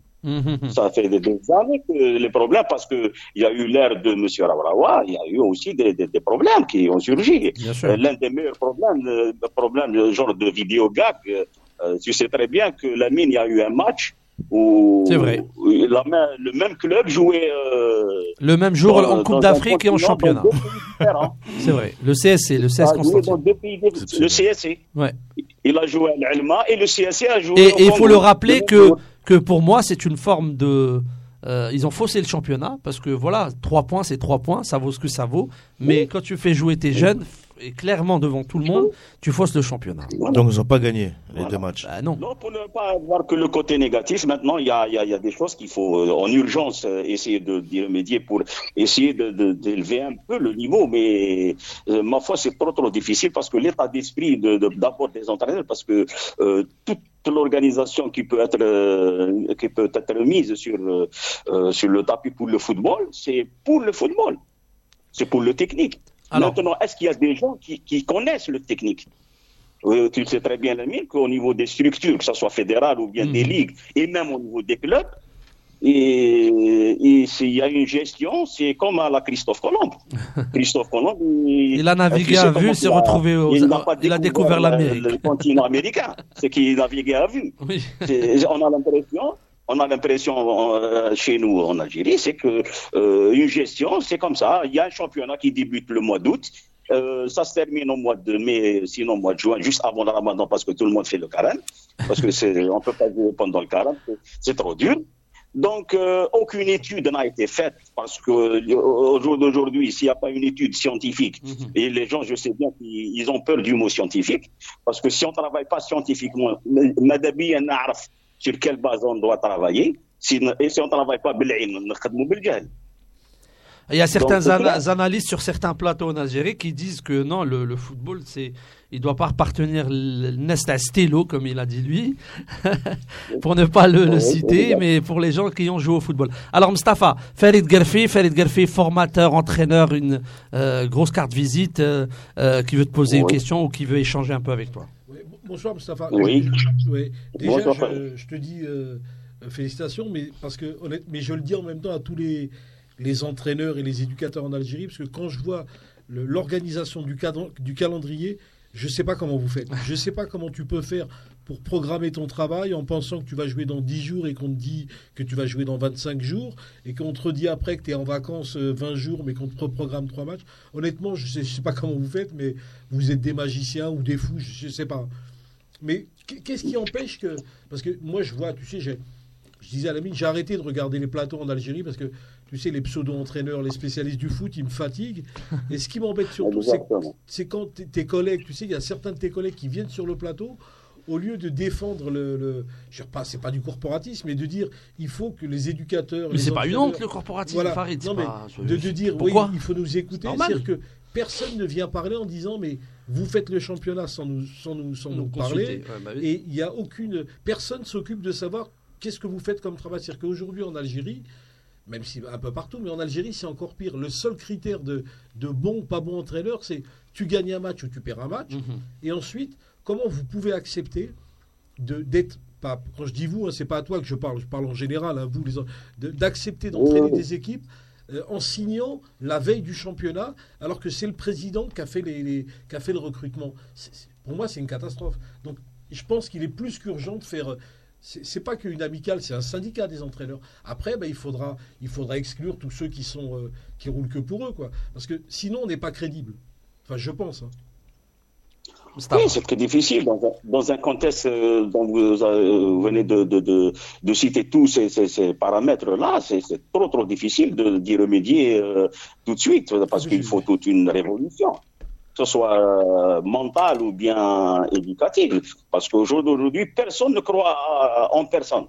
S8: Ça fait des, des années que les problèmes, parce que il y a eu l'ère de M. Rawrawa, il y a eu aussi des, des, des problèmes qui ont surgi. Euh, L'un des meilleurs problèmes, euh, le problème, le genre de vidéo gag, euh, euh, tu sais très bien que la mine, il y a eu un match où,
S2: vrai.
S8: où la main- le même club jouait euh,
S2: le même jour
S8: dans-
S2: en Coupe d'Afrique et en championnat c'est vrai le CSC le CS Constantine.
S8: Le CSC.
S2: ouais
S8: Il a joué à l'Alma et le CSC a joué
S2: Et il faut le rappeler
S8: Le
S2: que. Que pour moi, c'est une forme de. euh, ils ont faussé le championnat parce que voilà, 3 points, c'est 3 points, ça vaut ce que ça vaut. Mais quand tu fais jouer tes jeunes, et clairement devant tout le monde, tu fausses le championnat.
S4: Donc ils n'ont pas gagné les
S8: Voilà.
S4: deux matchs.
S2: Bah non.
S8: Non, pour ne pas voir que le côté négatif, maintenant, il y a, il y a, il y a des choses qu'il faut euh, en urgence euh, essayer de d'y remédier pour essayer de- de- d'élever un peu le niveau. Mais euh, ma foi, c'est trop, trop difficile parce que l'état d'esprit de, de- d'abord des entraîneurs, parce que euh, toute l'organisation qui peut être euh, qui peut être mise sur euh, sur le tapis pour le football, c'est pour le football, c'est pour le technique.
S2: Alors-
S8: Maintenant, est-ce qu'il y a des gens qui, qui connaissent le technique Euh, tu sais très bien, Lamine, qu'au niveau des structures, que ce soit fédérales ou bien des
S2: Mhm.
S8: ligues, et même au niveau des clubs, et, s'il y a une gestion, c'est comme à la Christophe Colomb. Christophe Colomb, il,
S2: Il a navigué à vue, s'est
S8: a-
S2: retrouvé aux-
S8: il pas
S2: il a découvert l'Amérique.
S8: Le continent américain, c'est qu'il naviguait à vue.
S2: Oui.
S8: On a l'impression, on a l'impression euh, chez nous en Algérie, c'est que euh, une gestion, c'est comme ça. Il y a un championnat qui débute le mois d'août. Euh, ça se termine au mois de mai, sinon au mois de juin, juste avant le ramadan, parce que tout le monde fait le carême. Parce que c'est, on peut pas jouer pendant le carême, c'est- trop dur. Donc, aucune étude n'a été faite parce que euh, au jour d'aujourd'hui, s'il n'y a pas une étude scientifique,
S2: Mhm.
S8: et les gens, je sais bien qu'ils ils ont peur du mot scientifique, parce que si on ne travaille pas scientifiquement, madabi sur quelle base on doit travailler. Si, et si on ne travaille pas,
S2: il y a certains analystes sur certains plateaux en Algérie qui disent que non, le, football, c'est, il doit pas appartenir nest à Stello, comme il a dit lui, pour ne pas le, citer, mais pour les gens qui ont joué au football. Alors, Mustafa, Farid Gerfi, Farid Gerfi, formateur, entraîneur, une euh, grosse carte visite, euh, euh, qui veut te poser une question ou qui veut échanger un peu avec toi.
S6: Bonsoir, Mustafa.
S8: Oui.
S6: Oui. Déjà,
S8: Bonsoir,
S6: je, te dis euh, euh, félicitations, mais, parce que, honnête, mais je le dis en même temps à tous les, les entraîneurs et les éducateurs en Algérie, parce que quand je vois l'organisation du, cadre- du calendrier, je ne sais pas comment vous faites. Je ne sais pas comment tu peux faire pour programmer ton travail en pensant que tu vas jouer dans 10 jours et qu'on te dit que tu vas jouer dans 25 jours et qu'on te redit après que tu es en vacances euh, 20 jours mais qu'on te reprogramme 3 matchs. Honnêtement, je ne sais pas comment vous faites, mais vous êtes des magiciens ou des fous, je ne sais pas. Mais qu'est-ce qui empêche que. Parce que moi, je vois, tu sais, j'ai- je disais à la mine, j'ai arrêté de regarder les plateaux en Algérie parce que, tu sais, les pseudo-entraîneurs, les spécialistes du foot, ils me fatiguent. Et ce qui m'embête surtout, c'est quand tes collègues, tu sais, il y a certains de tes collègues qui viennent sur le plateau, au lieu de défendre le. le je sais pas, c'est pas du corporatisme, mais de dire il faut que les éducateurs.
S2: Mais c'est pas une honte, le corporatisme,
S6: Voilà.
S2: Farid.
S6: Non, mais
S2: pas-
S6: de, de dire
S2: Pourquoi
S6: oui, il faut nous écouter. C'est-à-dire que personne ne vient parler en disant mais vous faites le championnat sans nous, sans nous, sans nous,
S2: Nous
S6: parler.
S2: Ouais, bah oui.
S6: Et il y a aucune personne s'occupe de savoir qu'est-ce que vous faites comme travail. C'est-à-dire qu'aujourd'hui en Algérie, même si un peu partout, mais en Algérie c'est encore pire. Le seul critère de, de bon ou pas bon entraîneur, c'est tu gagnes un match ou tu perds un match.
S2: Mhm.
S6: Et ensuite, comment vous pouvez accepter de d'être pas quand je dis vous, hein, c'est pas à toi que je parle, je parle en général, hein, vous d'accepter d'entraîner
S8: Oui.
S6: des équipes euh, en signant la veille du championnat, alors que c'est le président qui a fait les, qui a le recrutement. Pour moi, c'est une catastrophe. Donc, je pense qu'il est plus qu'urgent de faire. euh, C'est pas qu'une amicale, c'est un syndicat des entraîneurs. Après, ben, il faudra, exclure tous ceux qui sont euh, qui roulent que pour eux. Parce que sinon, on n'est pas crédible. Enfin, je pense. hein.
S8: Oui, c'est très difficile dans un, dans un contexte euh, dont vous, euh, venez de, de, de, de citer tous ces, ces, ces paramètres-là. C'est trop, trop difficile d'y remédier euh, tout de suite parce
S6: Oui,
S8: qu'il
S6: oui.
S8: faut toute une révolution, que ce soit mentale ou bien éducative. Parce qu'aujourd'hui, personne ne croit en personne.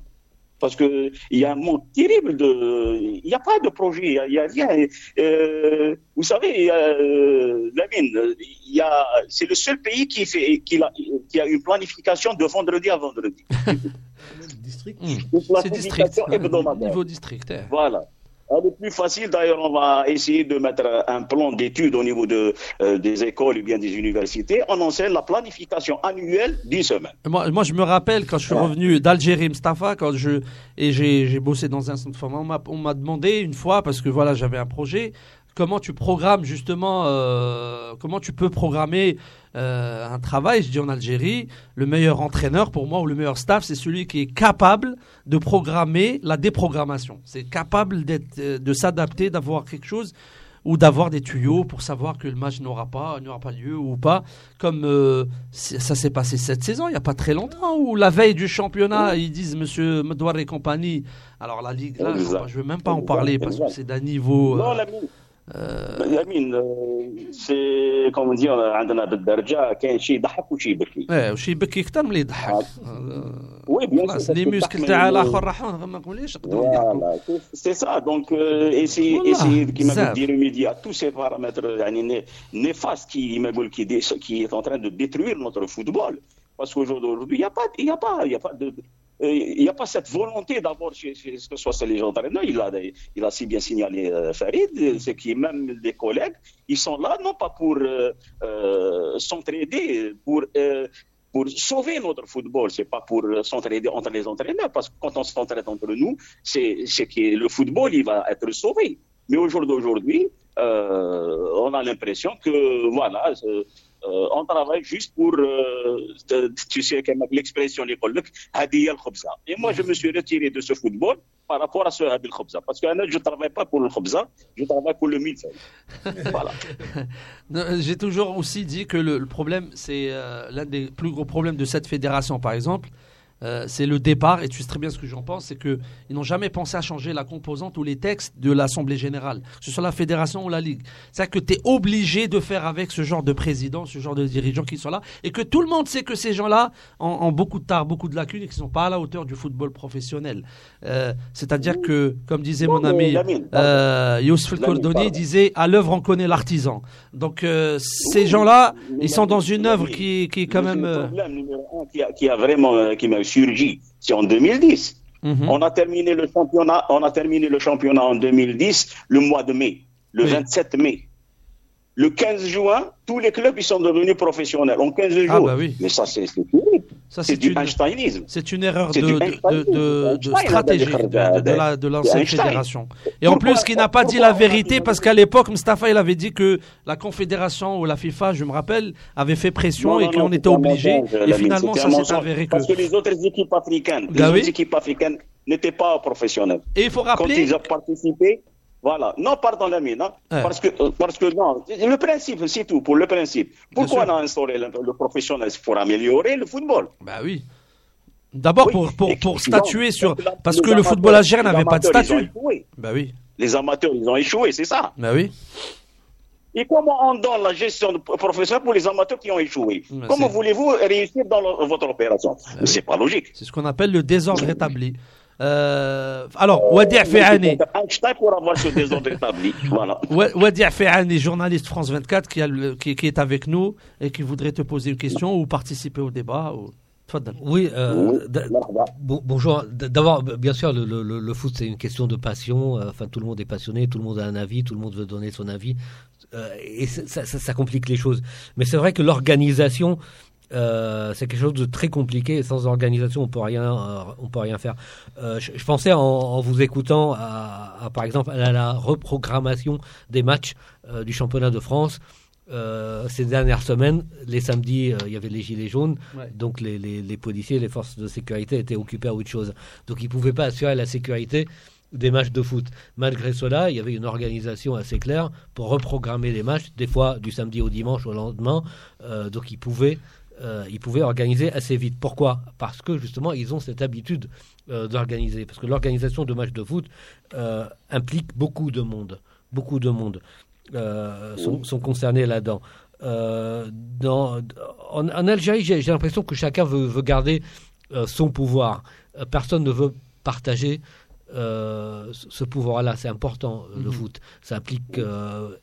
S8: Parce qu'il y a un manque terrible de. Il n'y a pas de projet, il n'y a, rien. Euh, vous savez, euh, Lamine, il y a, c'est le seul pays qui, fait, qui, a, qui a une planification de vendredi à vendredi.
S6: Même district.
S8: Une
S2: C'est district.
S8: hebdomadaire.
S2: Niveau district. eh.
S8: Voilà. Ah, Le plus facile, d'ailleurs, on va essayer de mettre un plan d'études au niveau de, euh, des écoles ou bien des universités. On enseigne la planification annuelle d'une semaine.
S2: Moi, moi, je me rappelle quand je suis
S8: Ouais.
S2: revenu d'Algérie, Mustafa, quand je et j'ai bossé dans un centre de formation, on m'a- on m'a demandé une fois parce que voilà, j'avais un projet. Comment tu programmes justement euh, Comment tu peux programmer euh, un travail Je dis en Algérie, le meilleur entraîneur pour moi ou le meilleur staff, c'est celui qui est capable de programmer la déprogrammation. C'est capable d'être, euh, de s'adapter, d'avoir quelque chose ou d'avoir des tuyaux pour savoir que le match n'aura pas, n'aura pas lieu ou pas. Comme euh, ça s'est passé cette saison, il n'y a pas très longtemps, où la veille du championnat, ils disent Monsieur Medouar et compagnie. Alors la Ligue, là, je ne veux même pas en parler parce que c'est d'un niveau. Euh,
S8: آه، يمين سي كوم دير عندنا بالدرجة كاين شي يضحك وشي يبكي.
S2: آه وشي يبكي أكثر من اللي يضحك.
S8: آه، وي
S2: بيان
S8: سي
S2: لي موسكل تاع الآخر راحوا آه، ما نقوليش
S8: فوالا
S2: سي
S8: سا دونك ايسي
S2: ايسي
S8: كيما قلت ميديا تو سي بارامتر يعني نيفاس كي ما نقول كي كي اون تران دو ديتروير نوتر فوتبول باسكو qu'aujourd'hui, il n'y يا با يا با il n'y a pas cette volonté d'abord chez, chez, que ce soit les entraîneurs. Il a, il a si bien signalé euh, Farid, c'est qui même des collègues, ils sont là non pas pour euh, euh s'entraider, pour pour sauver notre football, c'est pas pour s'entraider entre les entraîneurs, parce que quand on s'entraide entre nous, c'est que le football, il va être sauvé. Mais au jour d'aujourd'hui, euh, on a l'impression que, voilà, euh, on travaille juste pour, euh, tu sais, l'expression l'école, et moi je me suis retiré de ce football par rapport à ce Habil Khobza. Parce que je ne travaille pas pour le Khobza, je travaille pour le millefeuille. voilà.
S2: J'ai toujours aussi dit que le, le problème, c'est l'un des plus gros problèmes de cette fédération, par exemple, euh, c'est le départ, et tu sais très bien ce que j'en pense, c'est qu'ils n'ont jamais pensé à changer la composante ou les textes de l'Assemblée générale, que ce soit la fédération ou la Ligue. C'est-à-dire que tu es obligé de faire avec ce genre de président, ce genre de dirigeants qui sont là, et que tout le monde sait que ces gens-là ont, beaucoup de tard, beaucoup de lacunes, et qu'ils ne sont pas à la hauteur du football professionnel. Euh, c'est-à-dire que, comme disait mon ami euh, Youssef Koldoni, disait à l'œuvre on connaît l'artisan. Donc euh, ces gens-là, ils sont dans une œuvre qui, qui est quand même. Le
S8: problème numéro un qui a, qui a vraiment qui surgi, c'est en 2010. Mhm. On a terminé le championnat, on a terminé le championnat en 2010, le mois de mai, le 27 mai. Le 15 juin, tous les clubs ils sont devenus professionnels en 15 ah, jours.
S2: bah oui.
S8: Mais ça, c'est terrible. C'est du Einsteinisme.
S2: C'est une erreur de, de, de, stratégie de, l'ancienne fédération. Et en plus, qui n'a pas dit la vérité, parce qu'à l'époque, Mustafa, il avait dit que la confédération ou la FIFA, je me rappelle, avait fait pression et qu'on était obligé. Et finalement, ça s'est avéré que.
S8: Parce que les autres équipes africaines, les bah autres équipes africaines n'étaient pas professionnelles.
S2: Et il faut rappeler.
S8: Quand ils ont participé, voilà. Non, pardon, la mine. Hein. Parce, que, euh, parce que non, le principe, c'est tout, pour le principe. Pourquoi on a instauré le, le professionnel Pour améliorer le football.
S2: Bah oui. D'abord pour, pour, pour statuer sur. Parce que le football algérien n'avait pas de statut. Bah oui.
S8: Les amateurs, ils ont échoué, c'est ça.
S2: Bah oui.
S8: Et comment on donne la gestion professionnelle pour les amateurs qui ont échoué? Comment voulez-vous réussir dans votre opération? Bah C'est pas logique.
S2: C'est ce qu'on appelle le désordre établi. Euh, alors, Wadia Feani.
S8: pour avoir ce désordre établi. Voilà.
S2: Wadia journaliste France 24, qui, a qui, qui, est avec nous et qui voudrait te poser une question ou participer au débat. Ou...
S5: Oui, euh, bonjour. D'abord, bien sûr, le, le, le foot, c'est une question de passion. Euh, enfin, tout le monde est passionné, tout le monde a un avis, tout le monde veut donner son avis. Euh, et ça, ça, ça, complique les choses. Mais c'est vrai que l'organisation euh, c'est quelque chose de très compliqué. Sans organisation, on peut rien, euh, on peut rien faire. Euh, je, pensais en, vous écoutant, à, par exemple, à la reprogrammation des matchs du championnat de France. ces dernières semaines, les samedis, il y avait les gilets jaunes, donc les, les, policiers, les forces de sécurité étaient occupés à autre chose. Donc ils ne pouvaient pas assurer la sécurité des matchs de foot. Malgré cela, il y avait une organisation assez claire pour reprogrammer les matchs, des fois du samedi au dimanche au lendemain. donc ils pouvaient euh, ils pouvaient organiser assez vite. Pourquoi? Parce que justement, ils ont cette habitude euh, d'organiser. Parce que l'organisation de matchs de foot euh, implique beaucoup de monde. Beaucoup de monde sont, concernés là-dedans. en, Algérie, j'ai l'impression que chacun veut, garder son pouvoir. personne ne veut partager ce pouvoir-là. C'est important, le mhm. foot. Ça implique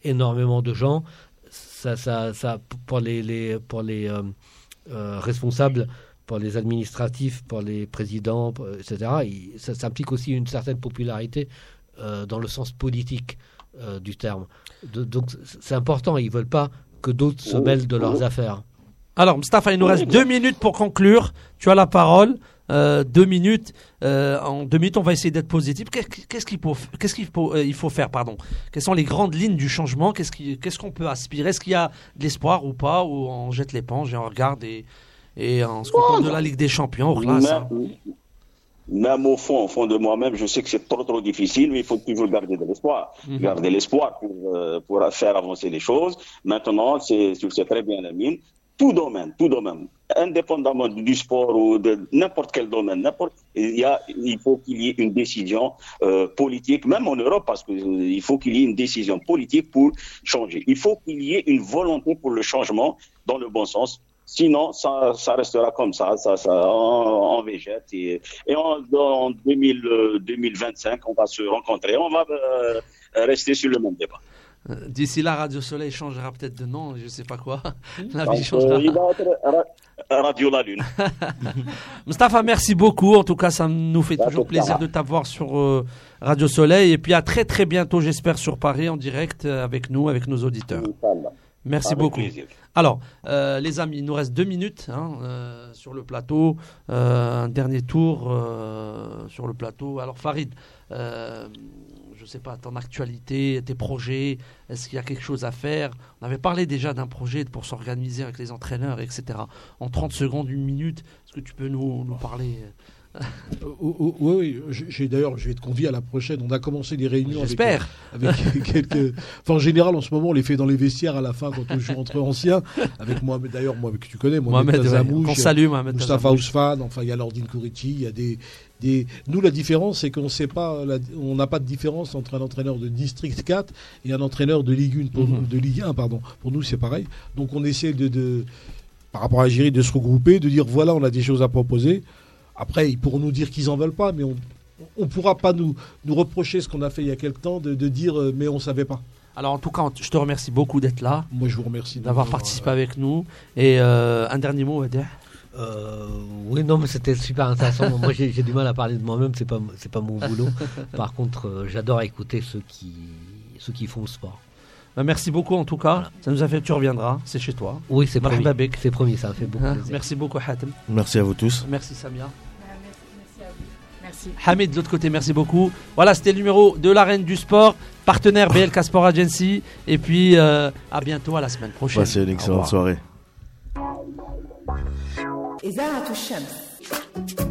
S5: énormément de gens. Ça, ça, ça, pour les, les pour les euh, responsable pour les administratifs, pour les présidents, etc. ça, s'implique aussi une certaine popularité euh, dans le sens politique euh, du terme. donc c'est important, ils ne veulent pas que d'autres se mêlent de leurs affaires.
S2: Alors, Mustafa, il nous reste deux minutes pour conclure. Tu as la parole. Deux minutes. en deux minutes, on va essayer d'être positif. Qu'est-ce qu'il faut, qu'est-ce qu'il faut, il faut faire, pardon? Quelles sont les grandes lignes du changement? Qu'est-ce qu'on peut aspirer? Est-ce qu'il y a de l'espoir ou pas? Ou on jette l'éponge et on regarde et, et on se contente de la Ligue des Champions
S8: hein. même, au fond, au fond de moi-même, je sais que c'est trop trop difficile, mais il faut toujours garder de l'espoir. Mhm. Garder l'espoir pour, euh, pour faire avancer les choses. Maintenant, c'est, tu sais très bien, Amine, tout domaine, tout domaine, indépendamment du sport ou de n'importe quel domaine, il, faut qu'il y ait une décision euh, politique, même en Europe, parce qu'il euh, faut qu'il y ait une décision politique pour changer. Il faut qu'il y ait une volonté pour le changement dans le bon sens. Sinon, ça, restera comme ça, ça, ça en, végète. Et, en, en 2000, 2025, euh, on va se rencontrer, on va rester sur le même débat.
S2: D'ici là, Radio Soleil changera peut-être de nom, je ne sais pas quoi. La vie changera.
S8: Euh, Radio La Lune.
S2: Mustafa, merci beaucoup. En tout cas, ça nous fait
S8: Bah,
S2: toujours plaisir de t'avoir sur euh, Radio Soleil. Et puis à très très bientôt, j'espère, sur Paris, en direct euh, avec nous, avec nos auditeurs. Merci
S8: Avec
S2: beaucoup.
S8: plaisir.
S2: Alors, euh, les amis, il nous reste deux minutes hein, euh, sur le plateau. Euh, un dernier tour euh, sur le plateau. Alors, Farid, euh, je ne sais pas, ton actualité, tes projets, est-ce qu'il y a quelque chose à faire? On avait parlé déjà d'un projet pour s'organiser avec les entraîneurs, etc. En 30 secondes, une minute, est-ce que tu peux nous, nous parler?
S6: Euh, oh, oh, oui, oui, j'ai d'ailleurs, je vais te convier à la prochaine. On a commencé des réunions avec,
S2: J'espère.
S6: avec quelques. Enfin, en général, en ce moment, on les fait dans les vestiaires à la fin quand on joue entre anciens. Avec moi, d'ailleurs, moi, que tu connais, Mohamed,
S2: Mohamed, ouais,
S6: Tazamouche,
S2: salue, Mohamed
S6: Mustafa. Ousfane, enfin, il y a Lordine Kourichi, il y a des. Des... Nous, la différence, c'est qu'on sait pas, la- on n'a pas de différence entre un entraîneur de District 4 et un entraîneur de Ligue 1, pour
S2: Mhm.
S6: nous- de Ligue 1, pardon. Pour nous, c'est pareil. Donc, on essaie de, de- par rapport à l'Algérie, de se regrouper, de dire voilà, on a des choses à proposer. Après, ils pourront nous dire qu'ils en veulent pas, mais on ne pourra pas nous, nous reprocher ce qu'on a fait il y a quelque temps, de, de dire euh, mais on savait pas.
S2: Alors, en tout cas, je te remercie beaucoup d'être là,
S6: Moi, je vous remercie
S2: d'avoir participé avec nous. Et euh, un dernier mot, Adèle
S5: Euh, oui, non, mais c'était super intéressant. moi, j'ai du mal à parler de moi-même, c'est pas, c'est pas mon boulot. Par contre, euh, j'adore écouter ceux qui, ceux qui font le sport.
S2: Bah, merci beaucoup en tout cas. Ça nous a fait, tu reviendras, c'est chez toi.
S5: Oui, c'est promis. C'est promis, ça me fait beaucoup
S2: Hein,
S5: plaisir.
S2: Merci beaucoup Hatem.
S4: Merci à vous tous.
S2: Merci Samia.
S3: Merci à vous. Merci.
S2: Hamid de l'autre côté, merci beaucoup. Voilà, c'était le numéro de l'arène du sport, partenaire BLK Sport Agency. Et puis euh, à bientôt, à la semaine prochaine.
S4: Passez une excellente soirée.
S9: إذاعة الشمس.